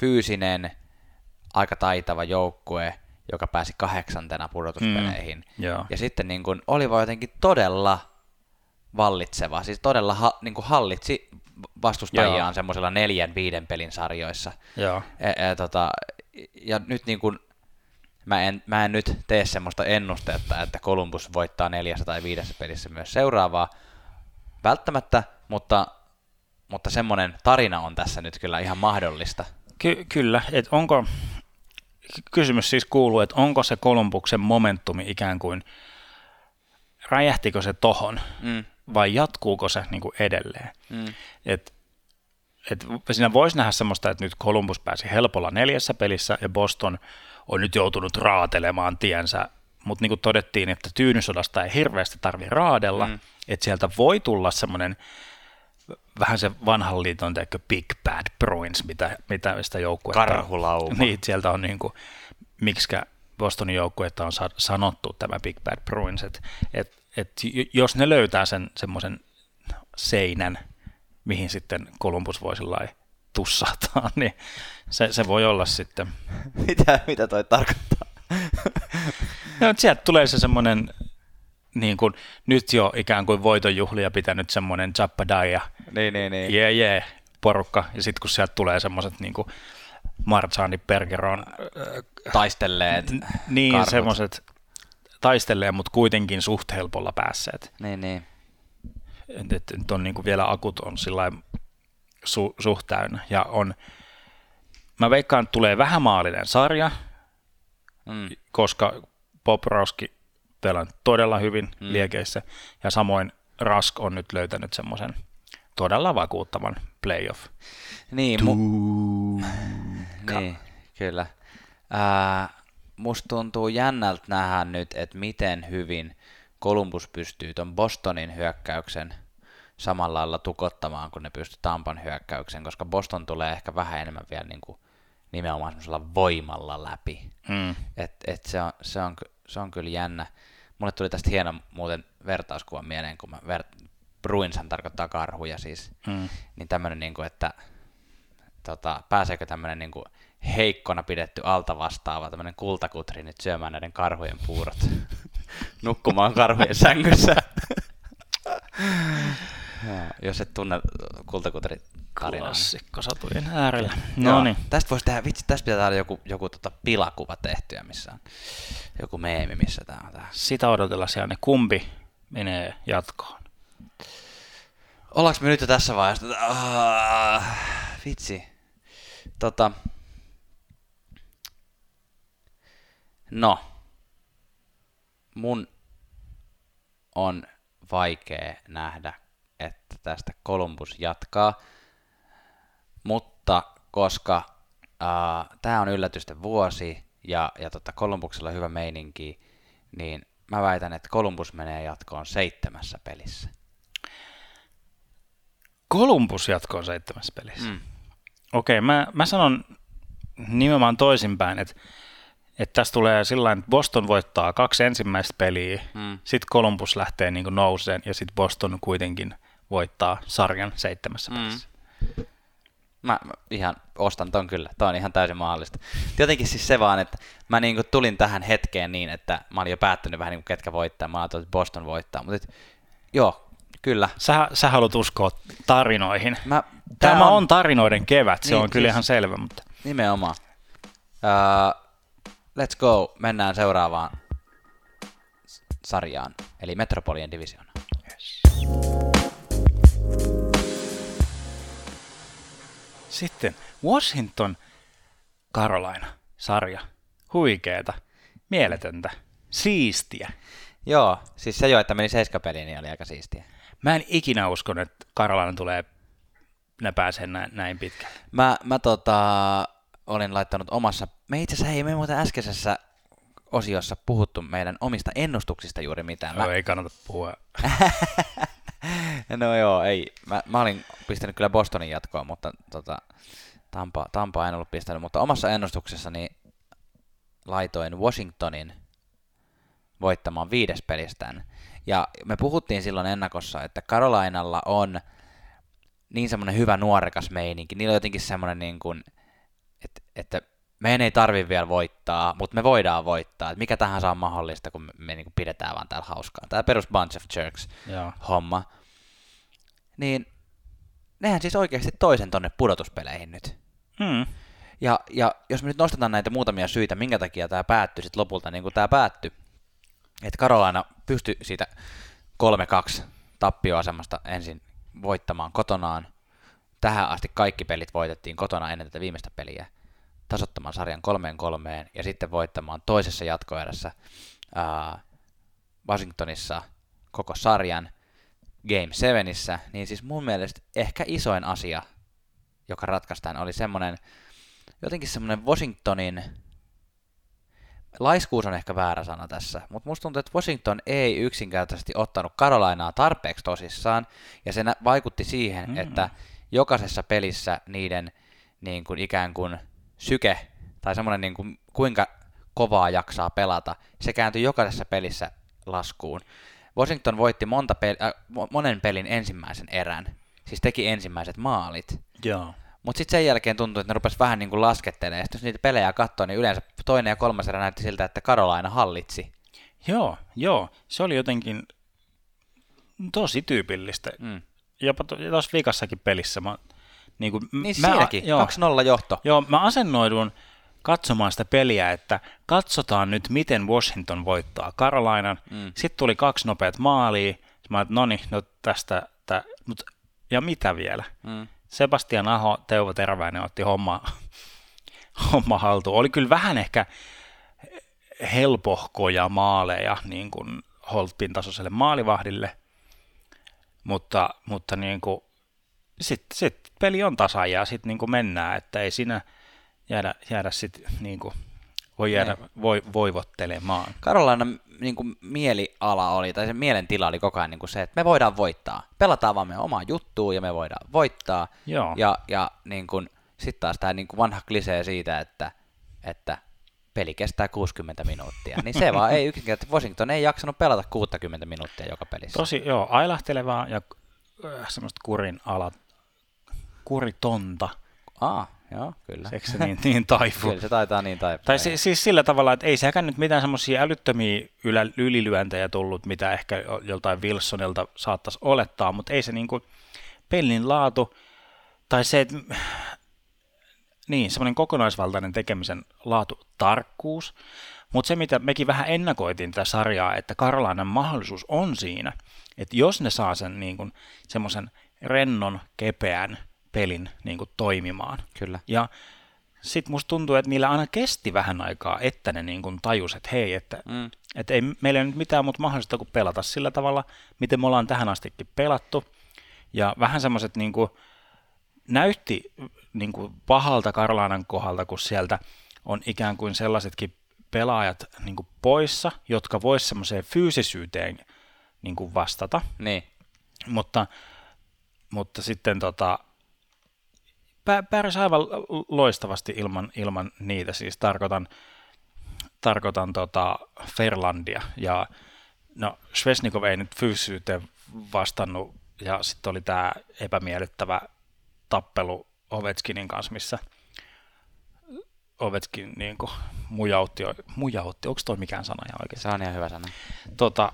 fyysinen, aika taitava joukkue, joka pääsi kahdeksantena pudotuspeleihin. Mm, ja sitten niin kuin, oli vaan jotenkin todella vallitseva, siis todella ha, niin kuin hallitsi vastustajiaan semmoisella neljän, viiden pelin sarjoissa. Joo. E, e, tota, ja nyt niin kuin, mä en, mä en nyt tee semmoista ennustetta, että Columbus voittaa neljässä tai viidessä pelissä myös seuraavaa, välttämättä, mutta, mutta semmoinen tarina on tässä nyt kyllä ihan mahdollista. Ky- kyllä, että onko, kysymys siis kuuluu, että onko se Kolumbuksen momentumi ikään kuin, räjähtikö se tohon, mm vai jatkuuko se niin kuin edelleen. Mm. Et, et siinä voisi nähdä semmoista, että nyt Columbus pääsi helpolla neljässä pelissä ja Boston on nyt joutunut raatelemaan tiensä, mutta niin kuin todettiin, että tyynysodasta ei hirveästi tarvitse raadella, mm. että sieltä voi tulla semmoinen vähän se vanhan liiton teikö Big Bad Bruins, mitä, mitä sitä joukkuetta Karhulauma. Niin, sieltä on niin kuin, miksikä Bostonin joukkuetta on sanottu tämä Big Bad Bruins, että et, et jos ne löytää sen semmoisen seinän, mihin sitten Columbus voi tussahtaa, niin se, se voi olla sitten... mitä, mitä toi tarkoittaa? no, sieltä tulee se semmoinen niin kuin, nyt jo ikään kuin voitonjuhlia pitänyt semmoinen ja Niin, niin, niin. jee jee porukka, ja sitten kun sieltä tulee semmoiset niin kuin Marzani Bergeron, Taistelleet. niin semmoiset taistelee, mutta kuitenkin suht helpolla päässeet. Niin, niin. Et, et, nyt on niin kuin vielä akut on sillä su, suht täynnä, ja on, mä veikkaan, että tulee vähän maallinen sarja, Mm. koska Poprowski pelaa todella hyvin mm. liekeissä, ja samoin Rask on nyt löytänyt semmoisen todella vakuuttavan playoff. Niin, mu- niin, kyllä. Ää, musta tuntuu jännältä nähdä nyt, että miten hyvin Columbus pystyy ton Bostonin hyökkäyksen samalla lailla tukottamaan, kun ne pystyy Tampan hyökkäyksen, koska Boston tulee ehkä vähän enemmän vielä niin kuin nimenomaan semmoisella voimalla läpi. Mm. Et, et se, on, se, on, se on kyllä jännä. Mulle tuli tästä hieno muuten vertauskuva mieleen, kun mä ver- Bruinshan tarkoittaa karhuja siis, Mm. niin tämmöinen, niin kuin, että tota, pääseekö tämmöinen niin kuin heikkona pidetty alta vastaava tämmöinen kultakutri nyt syömään näiden karhujen puurot, nukkumaan karhujen sängyssä. Joo, jos et tunne kultakutri tarinaa. Klassikko satujen äärellä. No niin. Tästä voisi tehdä, vitsi, tästä pitää saada joku, joku tota pilakuva tehtyä, missä on joku meemi, missä tämä on tää. Sitä odotella siellä, ne kumpi menee jatkoon. Ollaanko me nyt jo tässä vaiheessa? Ah, vitsi. Tota. No. Mun on vaikea nähdä, että tästä Columbus jatkaa. Mutta koska uh, tämä on yllätysten vuosi ja, ja tota Columbuksella on hyvä meininki, niin mä väitän, että Columbus menee jatkoon seitsemässä pelissä. Columbus jatkoon seitsemässä pelissä. Mm. Okei, mä, mä sanon nimenomaan toisinpäin, että, että tässä tulee sillä että Boston voittaa kaksi ensimmäistä peliä, Mm. sitten Columbus lähtee niin nouseen ja sitten Boston kuitenkin voittaa sarjan seitsemässä Mm. Mä, mä ihan ostan ton kyllä, toi on ihan täysin mahdollista. Jotenkin siis se vaan, että mä niinku tulin tähän hetkeen niin, että mä olin jo päättänyt vähän niin kuin ketkä voittaa, mä ajattelin, että Boston voittaa, mutta et, joo, kyllä. Sä, sä haluat uskoa tarinoihin. Mä, Tämä on, on tarinoiden kevät, se Niin, on kyllä siis- ihan selvä, mutta Nimenomaan. Uh, let's go, mennään seuraavaan sarjaan, eli Metropolien divisioona. sitten Washington Carolina sarja. Huikeeta, mieletöntä, siistiä. Joo, siis se jo, että meni seiskapeliin, niin oli aika siistiä. Mä en ikinä uskon, että Carolina tulee, ne pääsee näin, näin pitkälle. Mä, mä tota, olin laittanut omassa, me itse asiassa, hei, me muuten äskeisessä osiossa puhuttu meidän omista ennustuksista juuri mitään. Mä... Mä, Ei kannata puhua. no joo, ei. Mä, mä olin pistänyt kyllä Bostonin jatkoon, mutta tota, Tampa, Tampa en ollut pistänyt, mutta omassa ennustuksessani laitoin Washingtonin voittamaan viides pelistään. Ja me puhuttiin silloin ennakossa, että Carolinalla on niin semmoinen hyvä nuorekas meininki. Niillä on jotenkin semmoinen niin kuin, että, että meidän ei tarvi vielä voittaa, mutta me voidaan voittaa. Että mikä tahansa on mahdollista, kun me, me niin kuin pidetään vaan täällä hauskaa. Tämä perus bunch of jerks Joo. homma. Niin nehän siis oikeasti toisen tonne pudotuspeleihin nyt. Mm. Ja, ja jos me nyt nostetaan näitä muutamia syitä, minkä takia tämä päättyi sitten lopulta niin kuin tämä päättyi, että Carolina pystyi siitä 3-2 tappioasemasta ensin voittamaan kotonaan. Tähän asti kaikki pelit voitettiin kotona ennen tätä viimeistä peliä. Tasottamaan sarjan kolmeen kolmeen ja sitten voittamaan toisessa jatkoerässä ää, Washingtonissa koko sarjan Game 7, niin siis mun mielestä ehkä isoin asia, joka ratkaistaan, oli semmoinen jotenkin semmoinen Washingtonin, laiskuus on ehkä väärä sana tässä, mutta musta tuntuu, että Washington ei yksinkertaisesti ottanut Carolinaa tarpeeksi tosissaan, ja se vaikutti siihen, mm. että jokaisessa pelissä niiden niin kuin ikään kuin syke, tai semmoinen niin kuin, kuinka kovaa jaksaa pelata, se kääntyi jokaisessa pelissä laskuun. Washington voitti monta pel- äh, mo- monen pelin ensimmäisen erän, siis teki ensimmäiset maalit, Joo. mutta sitten sen jälkeen tuntui, että ne rupesi vähän niin kuin laskettelemaan. Sitten jos niitä pelejä katsoo, niin yleensä toinen ja kolmas erä näytti siltä, että Carolina hallitsi. Joo, joo. Se oli jotenkin tosi tyypillistä. Mm. Jopa tuossa viikassakin pelissä. Mä, niin kuin, Niin mä, siinäkin, joo, 2-0 johto. joo, mä asennoidun katsomaan sitä peliä, että katsotaan nyt, miten Washington voittaa Carolinan. Mm. Sitten tuli kaksi nopeat maalia. Mä että no niin, no tästä, tä, mut, ja mitä vielä? Mm. Sebastian Aho, Teuvo Terväinen otti homma, homma haltuun. Oli kyllä vähän ehkä helpohkoja maaleja niin kuin Holtpin tasoiselle maalivahdille, mutta, mutta niin kuin, sitten sit peli on tasa ja sitten niin mennään, että ei siinä jäädä, jäädä sit, niin kuin, voi jäädä voi, voivottelemaan. Karolainen niin kuin mieliala oli, tai se mielentila oli koko ajan niin kuin se, että me voidaan voittaa. Pelataan vaan meidän omaa juttua ja me voidaan voittaa. Joo. Ja, ja niin kuin, sitten taas tämä niin kuin vanha klisee siitä, että, että peli kestää 60 minuuttia. Niin se vaan ei yksinkertaisesti, Washington ei jaksanut pelata 60 minuuttia joka pelissä. Tosi joo, ailahtelevaa ja äh, semmoista kurin ala, kuritonta. Aa, joo, kyllä. Eikö se niin, niin taivu? Kyllä se taitaa niin taipua. Tai si- siis sillä tavalla, että ei sehän nyt mitään semmoisia älyttömiä ylä- ylilyöntejä tullut, mitä ehkä jo- joltain Wilsonilta saattaisi olettaa, mutta ei se niinku pelin laatu tai se, että niin, semmoinen kokonaisvaltainen tekemisen laatu, tarkkuus, mutta se, mitä mekin vähän ennakoitiin tätä sarjaa, että Karolainan mahdollisuus on siinä, että jos ne saa sen niin kuin, semmoisen rennon, kepeän pelin niin kuin, toimimaan, Kyllä. ja sitten musta tuntuu, että niillä aina kesti vähän aikaa, että ne niin kuin tajus, että hei, että, Mm. että ei meillä ei nyt mitään muuta mahdollista kuin pelata sillä tavalla, miten me ollaan tähän astikin pelattu. Ja vähän semmoiset niin kuin, näytti niin kuin pahalta Karolainan kohdalta, kun sieltä on ikään kuin sellaisetkin pelaajat niin kuin poissa, jotka vois semmoiseen fyysisyyteen niin kuin vastata Niin. mutta, mutta sitten tota, pärjäsi aivan loistavasti ilman, ilman niitä, siis tarkoitan, tarkoitan tota Ferlandia ja no Svesnikov ei nyt fyysisyyteen vastannut ja sitten oli tämä epämiellyttävä tappelu Ovechkinin kanssa, missä Ovechkin niin kuin, mujautti, mujautti, onko toi mikään sana ihan oikein? Se on ihan hyvä sana. tota,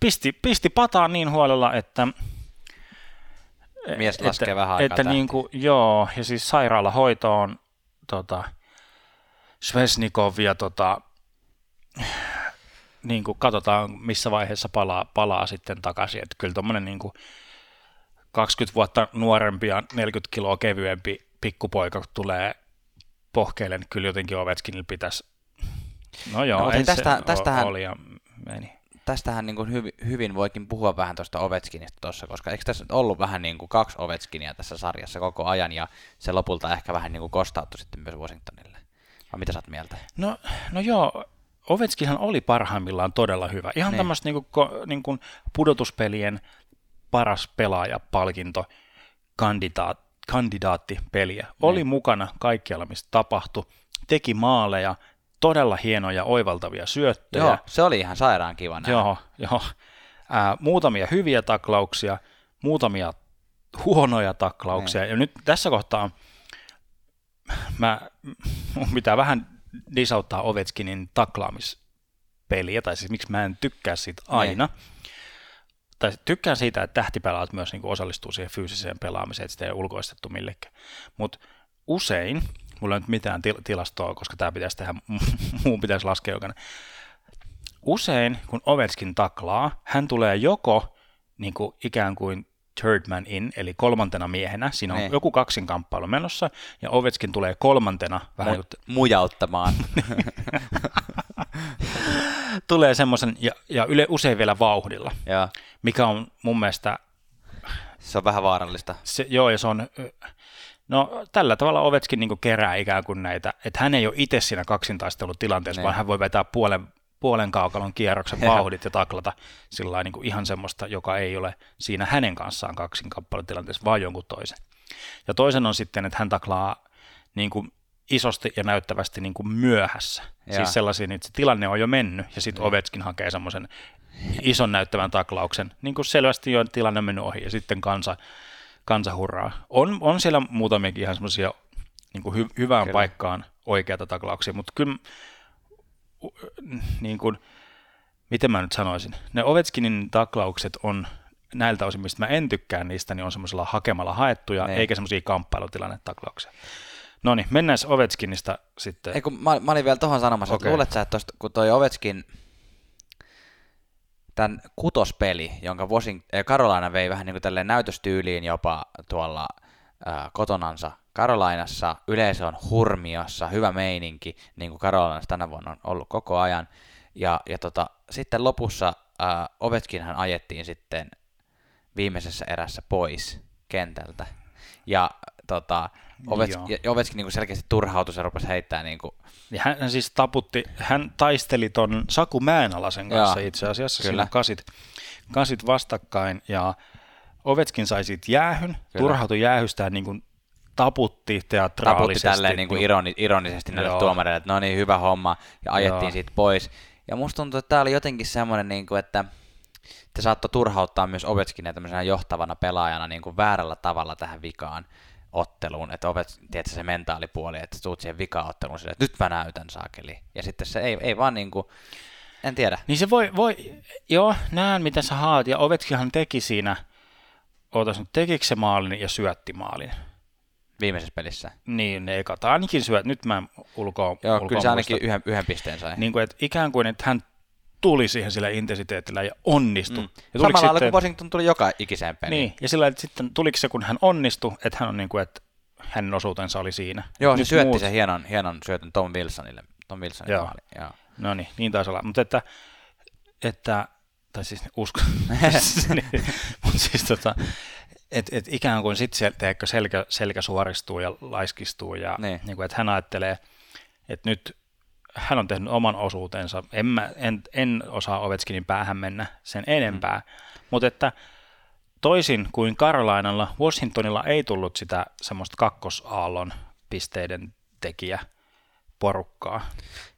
pisti, pisti pataan niin huolella, että Mies että, laskee vähän aikaa että niin kuin, joo, ja siis sairaalahoitoon tota, Svesnikov ja tota, niin kuin katsotaan, missä vaiheessa palaa, palaa sitten takaisin. Että kyllä tuommoinen niin kuin 20 vuotta nuorempi ja 40 kiloa kevyempi pikkupoika kun tulee pohkeille, niin kyllä jotenkin Ovechkinilla pitäisi No joo, No, ei tästä- se tästähän- oli ja meni. Tästähän niin kuin hyvin, hyvin voikin puhua vähän tuosta Ovechkinista tuossa, koska eikö tässä nyt ollut vähän niin kuin kaksi Ovechkinia tässä sarjassa koko ajan, ja se lopulta ehkä vähän niin kuin kostautui sitten myös Washingtonille. Vai mitä sä oot mieltä? No, no joo, Ovechkinhan oli parhaimmillaan todella hyvä. Ihan Niin. niin. tämmöistä niin kuin, niin kuin pudotuspelien paras pelaaja-palkinto kandidaat, kandidaattipeliä. Oli mukana kaikkialla, mistä tapahtui, teki maaleja, todella hienoja oivaltavia syöttöjä. Joo, se oli ihan sairaan kiva nähdä. Joo, joo. Ää, muutamia hyviä taklauksia, muutamia huonoja taklauksia. Niin. Ja nyt tässä kohtaa mä, mun pitää vähän disauttaa Ovechkinin taklaamispeliä, tai siis miksi mä en tykkää siitä aina. Tai tykkään siitä, että tähtipelaat myös niin osallistuu siihen fyysiseen pelaamiseen, että sitä ei ole ulkoistettu millekään. Mutta usein, mulla ei nyt mitään til- tilastoa, koska tämä pitäisi tehdä, muun pitäisi laskea jokainen, usein, kun Ovechkin taklaa, hän tulee joko niin kuin ikään kuin third man in, eli kolmantena miehenä. Siinä on Niin. joku kaksinkamppailu menossa, ja Ovechkin tulee kolmantena, vähän Mu- mujauttamaan. tulee semmoisen, ja, ja yle, usein vielä vauhdilla, Joo, mikä on mun mielestä, se on vähän vaarallista. se, joo, ja se on, no tällä tavalla Ovechkin niin kerää ikään kuin näitä, että hän ei ole itse siinä kaksintaistelutilanteessa, Niin. vaan hän voi vetää puolen, puolen kaukalon kierroksen vauhdit ja taklata sillä niin ihan semmoista, joka ei ole siinä hänen kanssaan kaksinkappalutilanteessa, vaan jonkun toisen. Ja toisen on sitten, että hän taklaa niin kuin isosti ja näyttävästi niin kuin myöhässä. Joo. Siis sellaisia, että se tilanne on jo mennyt, ja sitten Niin. Ovechkin hakee semmoisen ison näyttävän taklauksen, niin kuin selvästi jo tilanne on mennyt ohi, ja sitten kansa, kansa hurraa. On, on siellä muutamiakin ihan semmoisia niin kuin hy, hyvään Kyllä. paikkaan oikeata taklauksia, mutta kyllä niin kuin, miten mä nyt sanoisin, ne Ovechkinin taklaukset on näiltä osin, mistä mä en tykkää niistä, niin on semmoisella hakemalla haettuja, Niin. eikä semmoisia kamppailutilanne-taklauksia. No niin, mennään Ovechkinista sitten. Ei, kun mä, mä olin vielä tohon sanomassa, että Okei. luulet sä, että tosta, kun toi Ovechkin tämän kutospeli, jonka Washington, Carolina vei vähän niin kuin näytöstyyliin jopa tuolla äh, kotonansa Carolinassa, yleisö on hurmiossa, hyvä meininki, niin kuin Carolinassa tänä vuonna on ollut koko ajan, ja, ja tota, sitten lopussa äh, Ovechkinhan ajettiin sitten viimeisessä erässä pois kentältä, ja tota, Ja Ovechkin niin selkeästi turhautui, se rupesi heittää niin kuin, Ja hän, hän siis taputti, hän taisteli ton Saku Mäenalasen kanssa Joo, itse asiassa, kyllä. kyllä. kasit, kasit vastakkain, ja Ovetskin sai siitä jäähyn, turhautui jäähystään niin kuin taputti taputti teatraalisesti. tälleen niin kuin ironi, ironisesti näille Joo. tuomareille, että no niin, hyvä homma, ja ajettiin Joo. siitä pois. Ja musta tuntuu, että tämä oli jotenkin semmoinen, niin kuin, että te saattoi turhauttaa myös Ovechkinia tämmöisenä johtavana pelaajana niin kuin väärällä tavalla tähän vikaan otteluun, että Ovets, tiedätkö, se mentaalipuoli, että tuut siihen vikaotteluun että nyt mä näytän saakeli. Ja sitten se ei, ei vaan niin kuin, en tiedä. Niin se voi, voi, joo, näen mitä sä haat, ja Ovetskinhan teki siinä, ootas nyt, tekikö se maalin ja syötti maalin? Viimeisessä pelissä. Niin, ne ekat ainakin syöt, nyt mä ulkoa, Joo, ulkoa kyllä se ainakin muista. yhden, yhden pisteen sai. Niin kuin, että ikään kuin, että hän tuli siihen sillä intensiteetillä ja onnistui. Mm. Ja Samalla lailla sitten- kuin Washington tuli joka ikiseen peliin. Niin, ja sillä lailla, että sitten tuliko se, kun hän onnistui, että hän on niin kuin, että hänen osuutensa oli siinä. Joo, se syötti muut- sen hienon, hienon syötön Tom Wilsonille. Tom Wilsonille Joo. maali. Joo. No niin, niin taisi olla. Mutta että, että tai siis usko, niin, mutta siis tota, että et ikään kuin sitten se, selkä, selkä suoristuu ja laiskistuu ja niin. Niin kuin, että hän ajattelee, että nyt hän on tehnyt oman osuutensa. En, mä, en, en osaa Ovechkinin päähän mennä sen enempää, mm. mutta että toisin kuin Carolinalla, Washingtonilla ei tullut sitä semmoista kakkosaallon pisteiden tekijä porukkaa.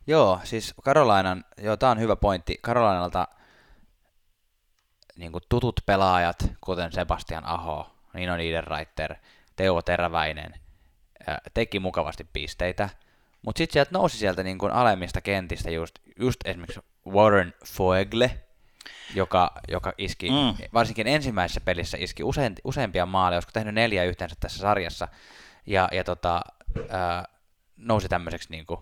Joo, siis Carolinan, joo, tää on hyvä pointti. Carolinalta niin tutut pelaajat, kuten Sebastian Aho, Nino Niederreiter, Teuvo Teräväinen, teki mukavasti pisteitä, mutta sitten sieltä nousi sieltä niin kuin alemmista kentistä just, just esimerkiksi Warren Foegle, joka, joka iski, mm. Varsinkin ensimmäisessä pelissä iski usein, useampia maaleja, olisiko tehnyt neljä yhteensä tässä sarjassa, ja, ja tota, ää, nousi tämmöiseksi, niin kuin,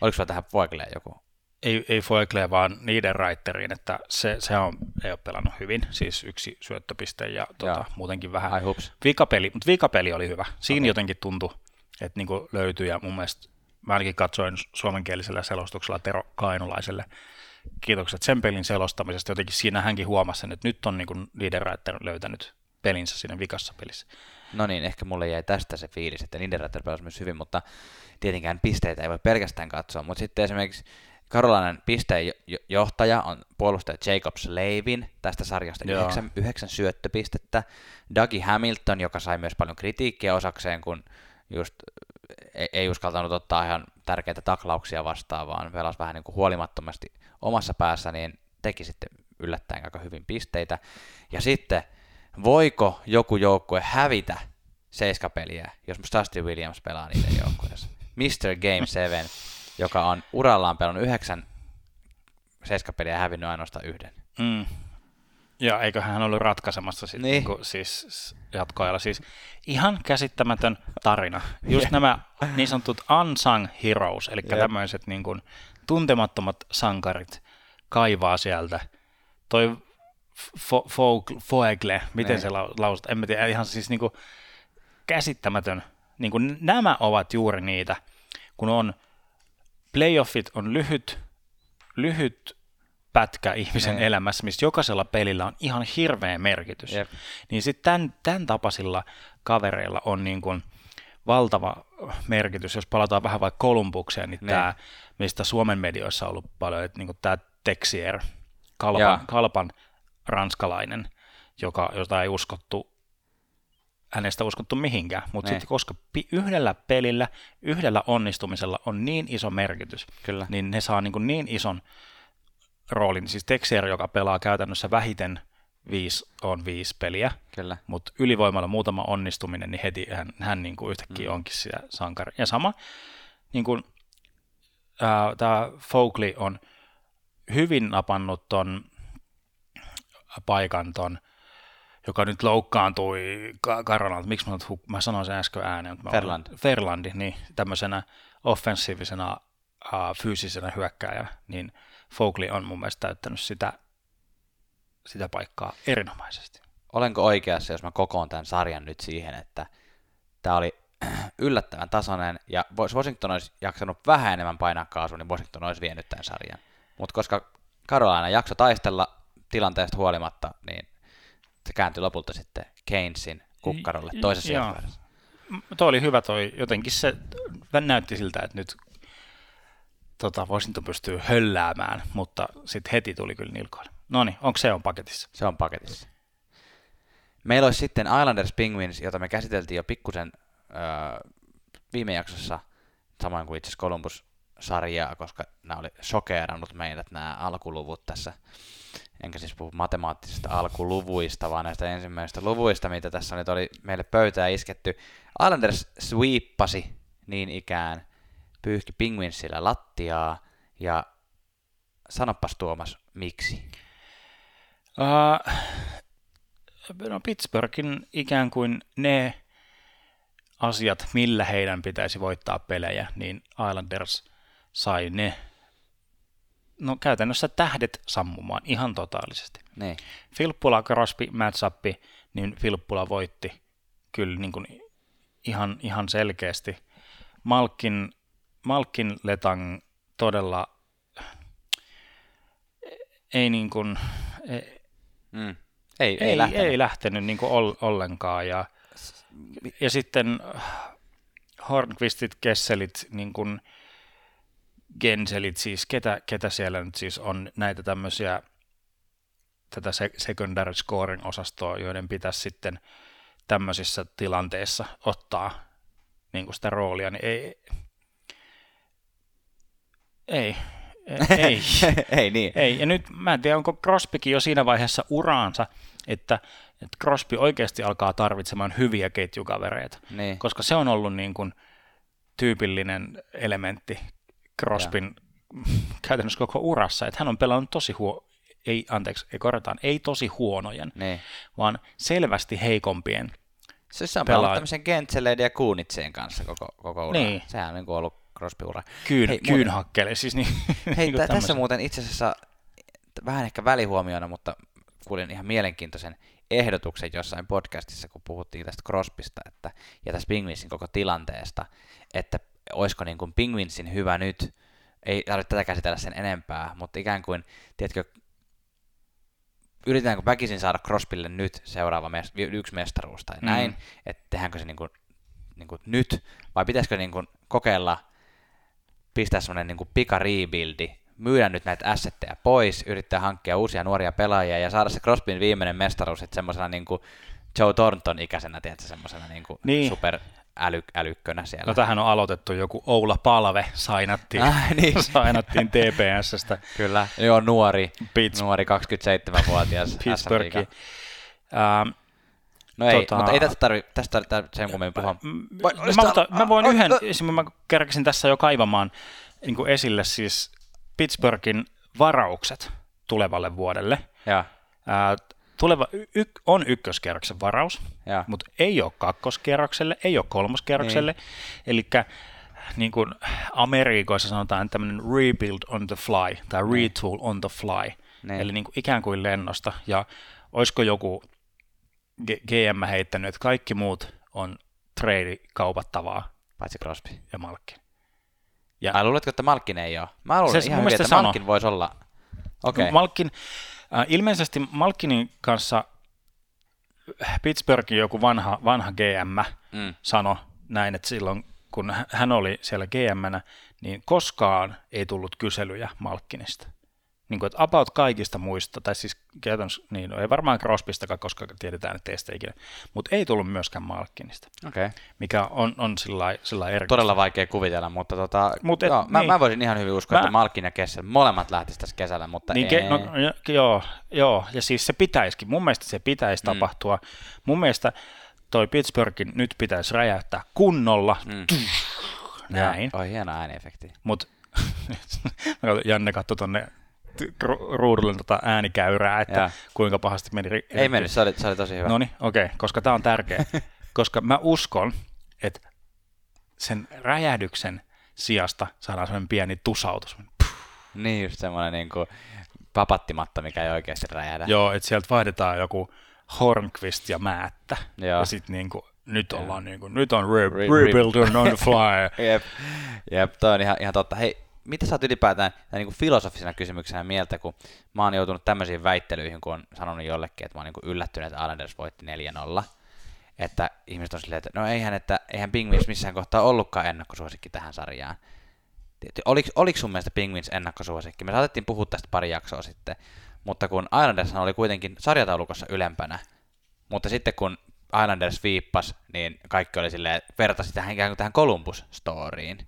oliko sulla tähän Foegleen joku? ei, ei Foegle, vaan niiden Reitteriin, että se, se on, ei ole pelannut hyvin, siis yksi syöttöpiste ja Joo. tota, muutenkin vähän Ai hups. vikapeli, mutta vikapeli oli hyvä. Siinä okay. jotenkin tuntui, että niinku löytyi ja mun mielestä mä ainakin katsoin suomenkielisellä selostuksella Tero Kainulaiselle kiitokset sen pelin selostamisesta. Jotenkin siinä hänkin huomasi sen, että nyt on niinku Niederreiter löytänyt pelinsä siinä vikassa pelissä. No niin, ehkä mulle jäi tästä se fiilis, että Niederreiter pelasi myös hyvin, mutta tietenkään pisteitä ei voi pelkästään katsoa. Mutta sitten esimerkiksi Karolainen pisteenjohtaja on puolustaja Jacob Slavin tästä sarjasta Joo. yhdeksän, yhdeksän syöttöpistettä. Dougie Hamilton, joka sai myös paljon kritiikkiä osakseen, kun just ei, uskaltanut ottaa ihan tärkeitä taklauksia vastaan, vaan pelasi vähän niin kuin huolimattomasti omassa päässä, niin teki sitten yllättäen aika hyvin pisteitä. Ja sitten, voiko joku joukkue hävitä seiskapeliä, jos Dusty Williams pelaa niiden joukkueessa? Mr. Game 7, joka on urallaan pelannut yhdeksän seiskapeliä ja hävinnyt ainoastaan yhden. Mm. Ja eiköhän hän ollut ratkaisemassa sit, Niin. niin. siis jatkoajalla. Siis ihan käsittämätön tarina. Just nämä niin sanotut unsung heroes, eli Jep. tämmöiset niin kuin tuntemattomat sankarit kaivaa sieltä. Toi Fo- Fo- Foegle, miten Niin. se lau- lausutaan, en mä tiedä, ihan siis niin kuin käsittämätön. Niin kuin nämä ovat juuri niitä, kun on playoffit on lyhyt, lyhyt pätkä ihmisen Niin. elämässä, missä jokaisella pelillä on ihan hirveä merkitys. Jep. Niin sitten tämän, tämän tapaisilla kavereilla on niin kuin valtava merkitys, jos palataan vähän vaikka Kolumbukseen, niin Niin. tämä, mistä Suomen medioissa on ollut paljon, että niin kuin tämä Texier, Jaa. Kalpan, Kalpan ranskalainen, joka, jota ei uskottu, hänestä uskottu mihinkään, mutta Niin. sitten koska pi- yhdellä pelillä, yhdellä onnistumisella on niin iso merkitys, Kyllä. niin ne saa niin, kuin niin ison roolin. Siis Texier, joka pelaa käytännössä vähiten viisi on viisi peliä, Kyllä. mutta ylivoimalla muutama onnistuminen, niin heti hän, hän niin kuin yhtäkkiä Mm. onkin siellä sankari. Ja sama, niin kuin tämä Folkley on hyvin napannut ton paikan ton, joka nyt loukkaantui Karolalta. Miksi mä, hu- mä sanoin sen äsken ääneen? Mutta Ferland. Ferlandi, niin tämmöisenä offensiivisena fyysisenä hyökkääjänä, niin Folkley on mun mielestä täyttänyt sitä, sitä paikkaa erinomaisesti. Olenko oikeassa, jos mä kokoon tämän sarjan nyt siihen, että tämä oli yllättävän tasainen, ja jos Washington olisi jaksanut vähän enemmän painaa kaasua, niin Washington olisi vienyt tämän sarjan. Mutta koska Carolina jakso taistella tilanteesta huolimatta, niin se kääntyi lopulta sitten Keynesin kukkarolle toisessa jaksossa. Tuo oli hyvä toi, jotenkin se näytti siltä, että nyt tota, Washington pystyy hölläämään, mutta sitten heti tuli kyllä nilkoille. No niin, onko se on paketissa? Se on paketissa. Meillä olisi sitten Islanders Penguins, jota me käsiteltiin jo pikkusen öö, viime jaksossa, samoin kuin itse Columbus-sarjaa, koska nämä oli shokeerannut meidät nämä alkuluvut tässä. Enkä siis puhu matemaattisista alkuluvuista, vaan näistä ensimmäisistä luvuista, mitä tässä nyt oli meille pöytään isketty. Islanders sweepasi niin ikään, pyyhki Penguinsillä lattiaa, ja sanopas Tuomas, miksi? Uh, no Pittsburghin ikään kuin ne asiat, millä heidän pitäisi voittaa pelejä, niin Islanders sai ne no käytännössä tähdet sammumaan ihan totaalisesti. Niin. Filppula Crosby matchup, niin Filppula voitti kyllä niin kuin ihan, ihan selkeästi. Malkin, Malkin Letang todella ei niin kuin, ei, Mm. Ei, ei, ei, lähtenyt. ei lähtenyt niin kuin ol, ollenkaan. Ja, ja sitten Hornqvistit, Kesselit, niin kuin Genselit, siis ketä, ketä siellä nyt siis on näitä tämmöisiä tätä secondary scoring osastoa, joiden pitäisi sitten tämmöisissä tilanteissa ottaa niin kuin sitä roolia, niin ei, ei, ei, ei niin. ei. Ja nyt mä en tiedä, onko Crosbykin jo siinä vaiheessa uraansa, että, että Crosby oikeasti alkaa tarvitsemaan hyviä ketjukavereita, Niin. koska se on ollut niin kuin tyypillinen elementti Crosbyn käytännössä koko urassa, että hän on pelannut tosi huo, ei, anteeksi, ei korjataan, ei tosi huonojen, Niin. vaan selvästi heikompien. Se on pelannut tämmöisen Gentseleiden ja Kuunitseen kanssa koko, koko ura. Niin. Sehän on niin kuin ollut Crosby-ura. Kyyn, Hei, kyynhakkele, siis niin, Hei, niin tässä muuten itse asiassa vähän ehkä välihuomiona, mutta kuulin ihan mielenkiintoisen ehdotuksen jossain podcastissa, kun puhuttiin tästä Crosbysta että, ja tästä Penguinsin koko tilanteesta, että olisiko niin kuin Penguinsin hyvä nyt, ei tarvitse tätä käsitellä sen enempää, mutta ikään kuin, tiedätkö, yritetäänkö väkisin saada Crosbylle nyt seuraava mes- yksi mestaruus tai Mm. näin, että tehdäänkö se niin kuin, niin kuin nyt, vai pitäisikö niin kuin kokeilla pistää semmoinen niin kuin pika rebuildi, myydä nyt näitä assetteja pois, yrittää hankkia uusia nuoria pelaajia ja saada se Crosbyn viimeinen mestaruus sitten semmoisena niin kuin Joe Thornton ikäisenä, tiedätkö, semmoisena niin kuin Niin. super äly, älykkönä siellä. No tähän on aloitettu joku Oula Palve, sainattiin, Ah, niin. sainattiin TPSstä Kyllä, joo, nuori, Pitts- nuori 27-vuotias Pittsburghiin. SM-liiga. Ähm, No ei, Tota- mutta ei tästä tarvi, tästä tarvi sen kummemmin puhua. Vai- mä, sitä- mutta, mä voin a- yhden, a- esimerkiksi mä kerkesin tässä jo kaivamaan niin kuin esille siis Pittsburghin varaukset tulevalle vuodelle. Joo, Ää, tuleva y- on ykköskierroksen varaus, joo. mutta ei ole kakkoskierrokselle, ei ole kolmoskierrokselle. Niin. Eli niin kuin Amerikoissa sanotaan tämmöinen rebuild on the fly tai retool on the fly. Niin. Eli niin kuin ikään kuin lennosta. Ja olisiko joku GM heittänyt, että kaikki muut on trade kaupattavaa Paitsi Crosby. ja Malkin. Ja. Ai luuletko, että Malkin ei ole? Mä luulen Se- ihan hyvin, että sano. Malkin voisi olla. Okay. Malkin, äh, ilmeisesti Malkinin kanssa Pittsburghin joku vanha, vanha GM Mm. sanoi näin, että silloin kun hän oli siellä GM, niin koskaan ei tullut kyselyjä Malkkinista. Niin kuin, että about kaikista muista, tai siis käytännössä, niin, no ei varmaan Crosbystakaan, koska tiedetään, että teistä ikinä, mutta ei tullut myöskään Malkkinista, Okei. Okay. mikä on, on sillä lailla- sillä erikoista. Todella vaikea kuvitella, mutta tota, Mut et- joo, mä, niin. mä, voisin ihan hyvin uskoa, Mä- että Malkin ja Kessel molemmat lähtisivät tässä kesällä, mutta Niin, ei. ke, no, jo- joo, joo, ja siis se pitäisikin, mun mielestä se pitäisi Mm. tapahtua. Mun mielestä toi Pittsburghin nyt pitäisi räjäyttää kunnolla, Mm. näin, Oi, hieno ääniefekti. mutta Janne katsoi tuonne ruudulle tota äänikäyrää, että ja. kuinka pahasti meni. Ri- Ei mennyt, se oli, se oli tosi hyvä. No niin, okei, okay, koska tämä on tärkeä. koska mä uskon, että sen räjähdyksen sijasta saadaan sellainen pieni tusautus. Niin, just semmoinen niin kuin papattimatta, mikä ei oikeasti räjähdä. Joo, että sieltä vaihdetaan joku Hornqvist ja Määttä. Joo. Ja sitten niin kuin, nyt ollaan niin kuin, nyt on re- re- rebuild on the fly. jep, jep, toi on ihan, ihan totta. Hei, mitä sä oot ylipäätään niin kuin filosofisena kysymyksenä mieltä, kun mä oon joutunut tämmöisiin väittelyihin, kun on sanonut jollekin, että mä oon niin yllättynyt, että Islanders voitti 4-0. Että ihmiset on silleen, että no eihän, että eihän Penguins missään kohtaa ollutkaan ennakkosuosikki tähän sarjaan. Oliko, oliko sun mielestä Penguins ennakkosuosikki? Me saatettiin puhua tästä pari jaksoa sitten, mutta kun Islanders oli kuitenkin sarjataulukossa ylempänä, mutta sitten kun Islanders viippas, niin kaikki oli silleen, vertasi tähän ikään kuin tähän Columbus-storiin.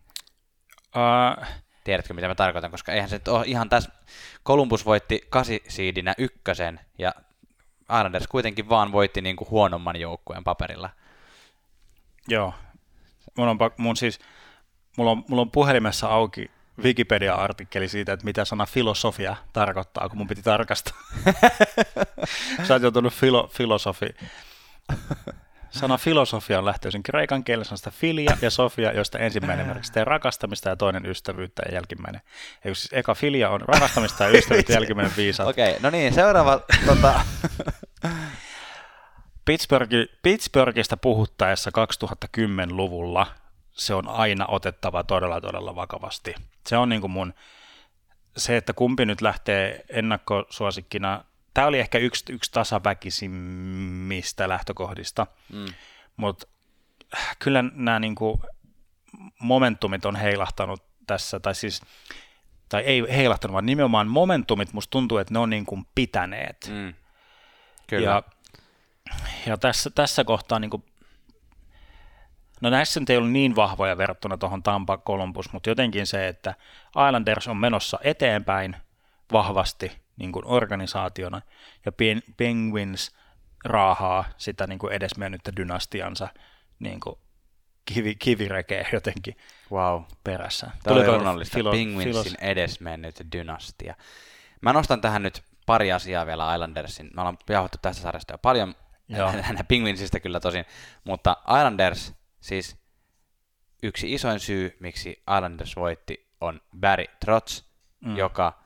Uh, Tiedätkö, mitä mä tarkoitan, koska eihän se nyt ole ihan tässä, Columbus voitti kasisiidinä ykkösen, ja Islanders kuitenkin vaan voitti niin kuin huonomman joukkueen paperilla. Joo. Mun on, mun siis, mulla on, mulla on puhelimessa auki Wikipedia-artikkeli siitä, että mitä sana filosofia tarkoittaa, kun mun piti tarkastaa. Sä oot joutunut filo, filosofi. Sana filosofia on lähtöisin kreikan sanasta filia ja sofia, josta ensimmäinen merkitsee rakastamista ja toinen ystävyyttä ja jälkimmäinen. Eli siis eka filia on rakastamista ja ystävyyttä ja jälkimmäinen viisautta. Okei, okay, no niin, seuraava. tota... Pittsburghi, Pittsburghista puhuttaessa 2010-luvulla se on aina otettava todella, todella vakavasti. Se on niin kuin mun, se, että kumpi nyt lähtee ennakkosuosikkina, tämä oli ehkä yksi, yksi tasaväkisimmistä lähtökohdista, mm. mutta kyllä nämä niin kuin momentumit on heilahtanut tässä, tai siis tai ei heilahtanut, vaan nimenomaan momentumit, musta tuntuu, että ne on niin kuin pitäneet. Mm. Kyllä. Ja, ja tässä, tässä kohtaa niin kuin No näissä ei ollut niin vahvoja verrattuna tuohon Tampa Columbus, mutta jotenkin se, että Islanders on menossa eteenpäin vahvasti niin kuin organisaationa, ja Penguins raahaa sitä niin kuin edesmennyttä dynastiansa niin kuin kivi, kivirekeä jotenkin wow. perässä. Tämä oli runollista. Filo, Penguinsin filos... edesmennyt dynastia. Mä nostan tähän nyt pari asiaa vielä Islandersin. Me ollaan jauhattu tästä sarjasta jo paljon, Penguinsista kyllä tosin, mutta Islanders Siis yksi isoin syy, miksi Islanders voitti, on Barry Trotz, mm. joka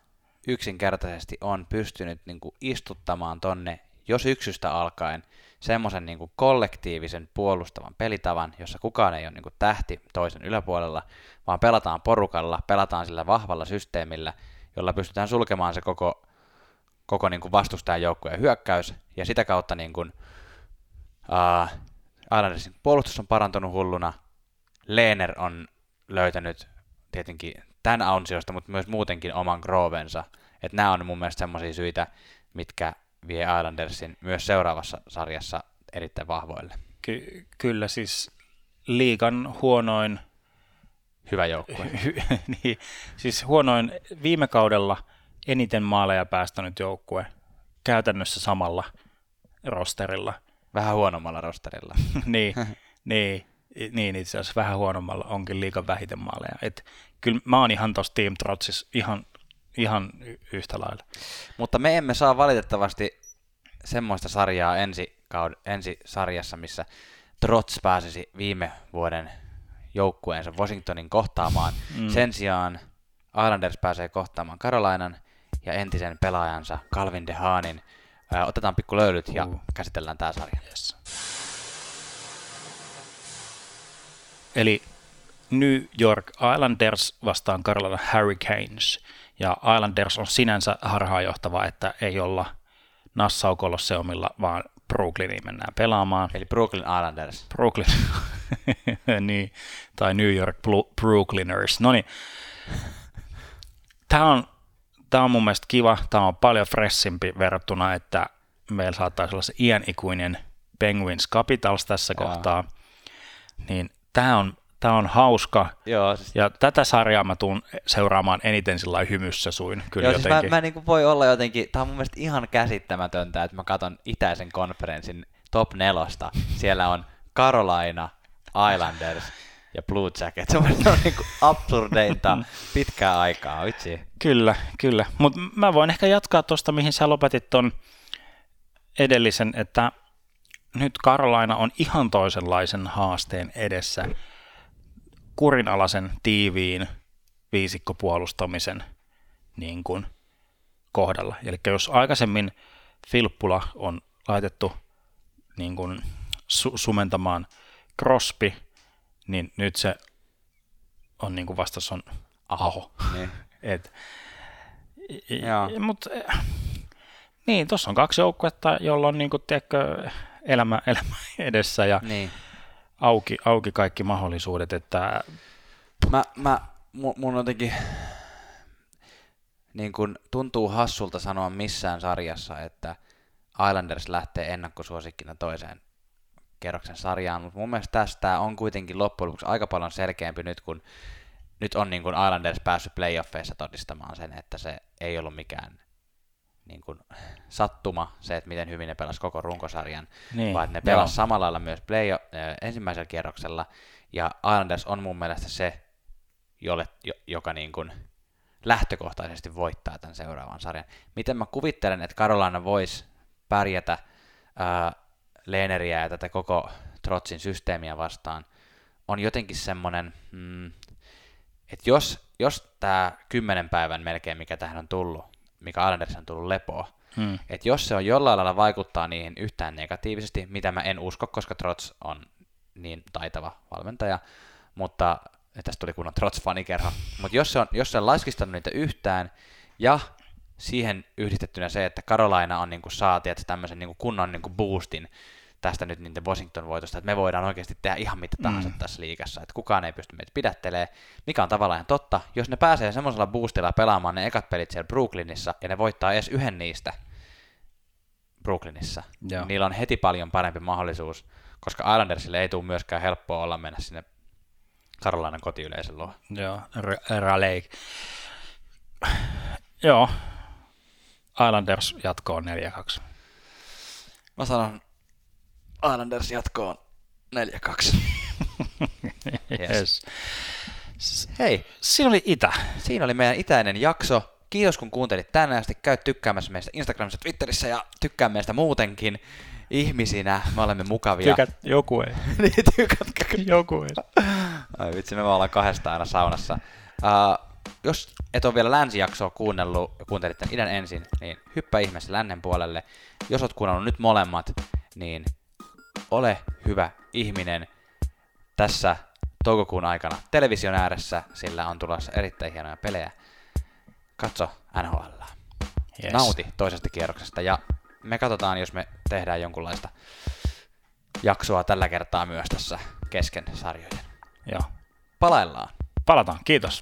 yksinkertaisesti on pystynyt niin kuin istuttamaan tonne jo syksystä alkaen semmoisen niin kollektiivisen puolustavan pelitavan, jossa kukaan ei ole niin kuin tähti toisen yläpuolella, vaan pelataan porukalla, pelataan sillä vahvalla systeemillä, jolla pystytään sulkemaan se koko, koko niin kuin vastustajan joukkueen hyökkäys, ja sitä kautta niin kuin, uh, Islandersin puolustus on parantunut hulluna. Leener on löytänyt tietenkin tämän ansiosta, mutta myös muutenkin oman groovensa. Että nämä on mun mielestä semmoisia syitä, mitkä vie Islandersin myös seuraavassa sarjassa erittäin vahvoille. Ky- kyllä siis liigan huonoin hyvä joukkue. niin, siis huonoin viime kaudella eniten maaleja päästänyt joukkue käytännössä samalla rosterilla. Vähän huonommalla rosterilla. niin, niin, niin itse asiassa vähän huonommalla onkin liikan vähiten maaleja. Et kyllä mä oon ihan tuossa Team Trotsissa ihan, ihan yhtä lailla. Mutta me emme saa valitettavasti semmoista sarjaa ensi, kaud- ensi sarjassa, missä Trots pääsisi viime vuoden joukkueensa Washingtonin kohtaamaan. Mm. Sen sijaan Islanders pääsee kohtaamaan Carolinan ja entisen pelaajansa Calvin DeHaanin – otetaan pikku löylyt ja uh. käsitellään tämä sarja. Yes. Eli New York Islanders vastaan Carolina Hurricanes. Ja Islanders on sinänsä harhaanjohtava, että ei olla Nassau Colosseumilla, vaan Brooklyniin mennään pelaamaan. Eli Brooklyn Islanders. Brooklyn, niin, tai New York Brooklyners. No niin, tämä on tämä on mun mielestä kiva, tämä on paljon freshimpi verrattuna, että meillä saattaisi olla se iänikuinen Penguins Capitals tässä Jaa. kohtaa, niin tämä on, tämä on hauska. Joo, siis... Ja tätä sarjaa mä tuun seuraamaan eniten sillä hymyssä suin. Kyllä Joo, jotenkin. Siis mä, mä niin voi olla jotenkin, tämä on mun mielestä ihan käsittämätöntä, että mä katson itäisen konferenssin top nelosta. Siellä on Carolina, Islanders, ja Blue Jacket. Se on niin kuin absurdeinta pitkää aikaa, vitsi. Kyllä, kyllä. Mutta mä voin ehkä jatkaa tuosta, mihin sä lopetit ton edellisen, että nyt Karolaina on ihan toisenlaisen haasteen edessä kurinalaisen tiiviin viisikkopuolustamisen niin kuin kohdalla. Eli jos aikaisemmin Filppula on laitettu niin kuin su- sumentamaan Crosby, niin nyt se on niin kuin vastas on Aho. Niin. Et, Joo. mut, niin, tuossa on kaksi joukkuetta, jolla on niin kuin, tiedätkö, elämä, elämä edessä ja niin. auki, auki kaikki mahdollisuudet, että Mä, mä, mun, mun jotenkin niin kun tuntuu hassulta sanoa missään sarjassa, että Islanders lähtee ennakkosuosikkina toiseen kerroksen sarjaan, mutta mun mielestä tästä on kuitenkin loppujen lopuksi aika paljon selkeämpi nyt, kun nyt on niin kun Islanders päässyt playoffeissa todistamaan sen, että se ei ollut mikään niin kuin sattuma se, että miten hyvin ne pelasi koko runkosarjan, Niin, vaan ne joo. pelasi samalla lailla myös play, äh, ensimmäisellä kierroksella, ja Islanders on mun mielestä se, jolle, jo, joka niin kuin lähtökohtaisesti voittaa tämän seuraavan sarjan. Miten mä kuvittelen, että Carolina voisi pärjätä ää, Lehneriä ja tätä koko Trotsin systeemiä vastaan, on jotenkin semmoinen, mm, että jos, jos tämä kymmenen päivän melkein, mikä tähän on tullut, mikä Islanders on tullut lepoa, hmm, että jos se on jollain lailla vaikuttaa niihin yhtään negatiivisesti, mitä mä en usko, koska Trots on niin taitava valmentaja, mutta tästä tuli kunnon Trots-fanikerho, mutta jos se on, jos se on laiskistanut niitä yhtään, ja siihen yhdistettynä se, että Carolina on niinku saati, että tämmöisen niinku kunnon niinku boostin tästä nyt niiden Washington-voitosta, että me voidaan oikeasti tehdä ihan mitä tahansa mm. tässä liigassa, että kukaan ei pysty meitä pidättelee, mikä on tavallaan ihan totta. Jos ne pääsee semmoisella boostilla pelaamaan ne ekat pelit siellä Brooklynissa, ja ne voittaa edes yhden niistä, Brooklynissa. Joo. Niillä on heti paljon parempi mahdollisuus, koska Islandersille ei tule myöskään helppoa olla mennä sinne Carolinan kotiyleisön luo. joo, R- Raleigh. Joo, Islanders jatkoon 4-2. Mä sanon Islanders jatkoon 4-2. Yes. Hei, Siinä oli Itä. siinä oli meidän itäinen jakso. Kiitos kun kuuntelit tänään asti. Käy tykkäämässä meistä Instagramissa, Twitterissä ja tykkää meistä muutenkin ihmisinä. Me olemme mukavia. Tykät, joku ei. niin, tykätkö? joku ei. Ai vitsi, me vaan ollaan kahdesta aina saunassa. Uh, jos et ole vielä länsijaksoa kuunnellut ja kuuntelit tämän idän ensin, niin hyppää ihmeessä lännen puolelle. Jos oot kuunnellut nyt molemmat, niin ole hyvä ihminen tässä toukokuun aikana television ääressä, sillä on tulossa erittäin hienoja pelejä. Katso NHL. Yes. Nauti toisesta kierroksesta ja me katsotaan, jos me tehdään jonkunlaista jaksoa tällä kertaa myös tässä kesken sarjojen. Joo. Palaillaan. Palataan. Kiitos.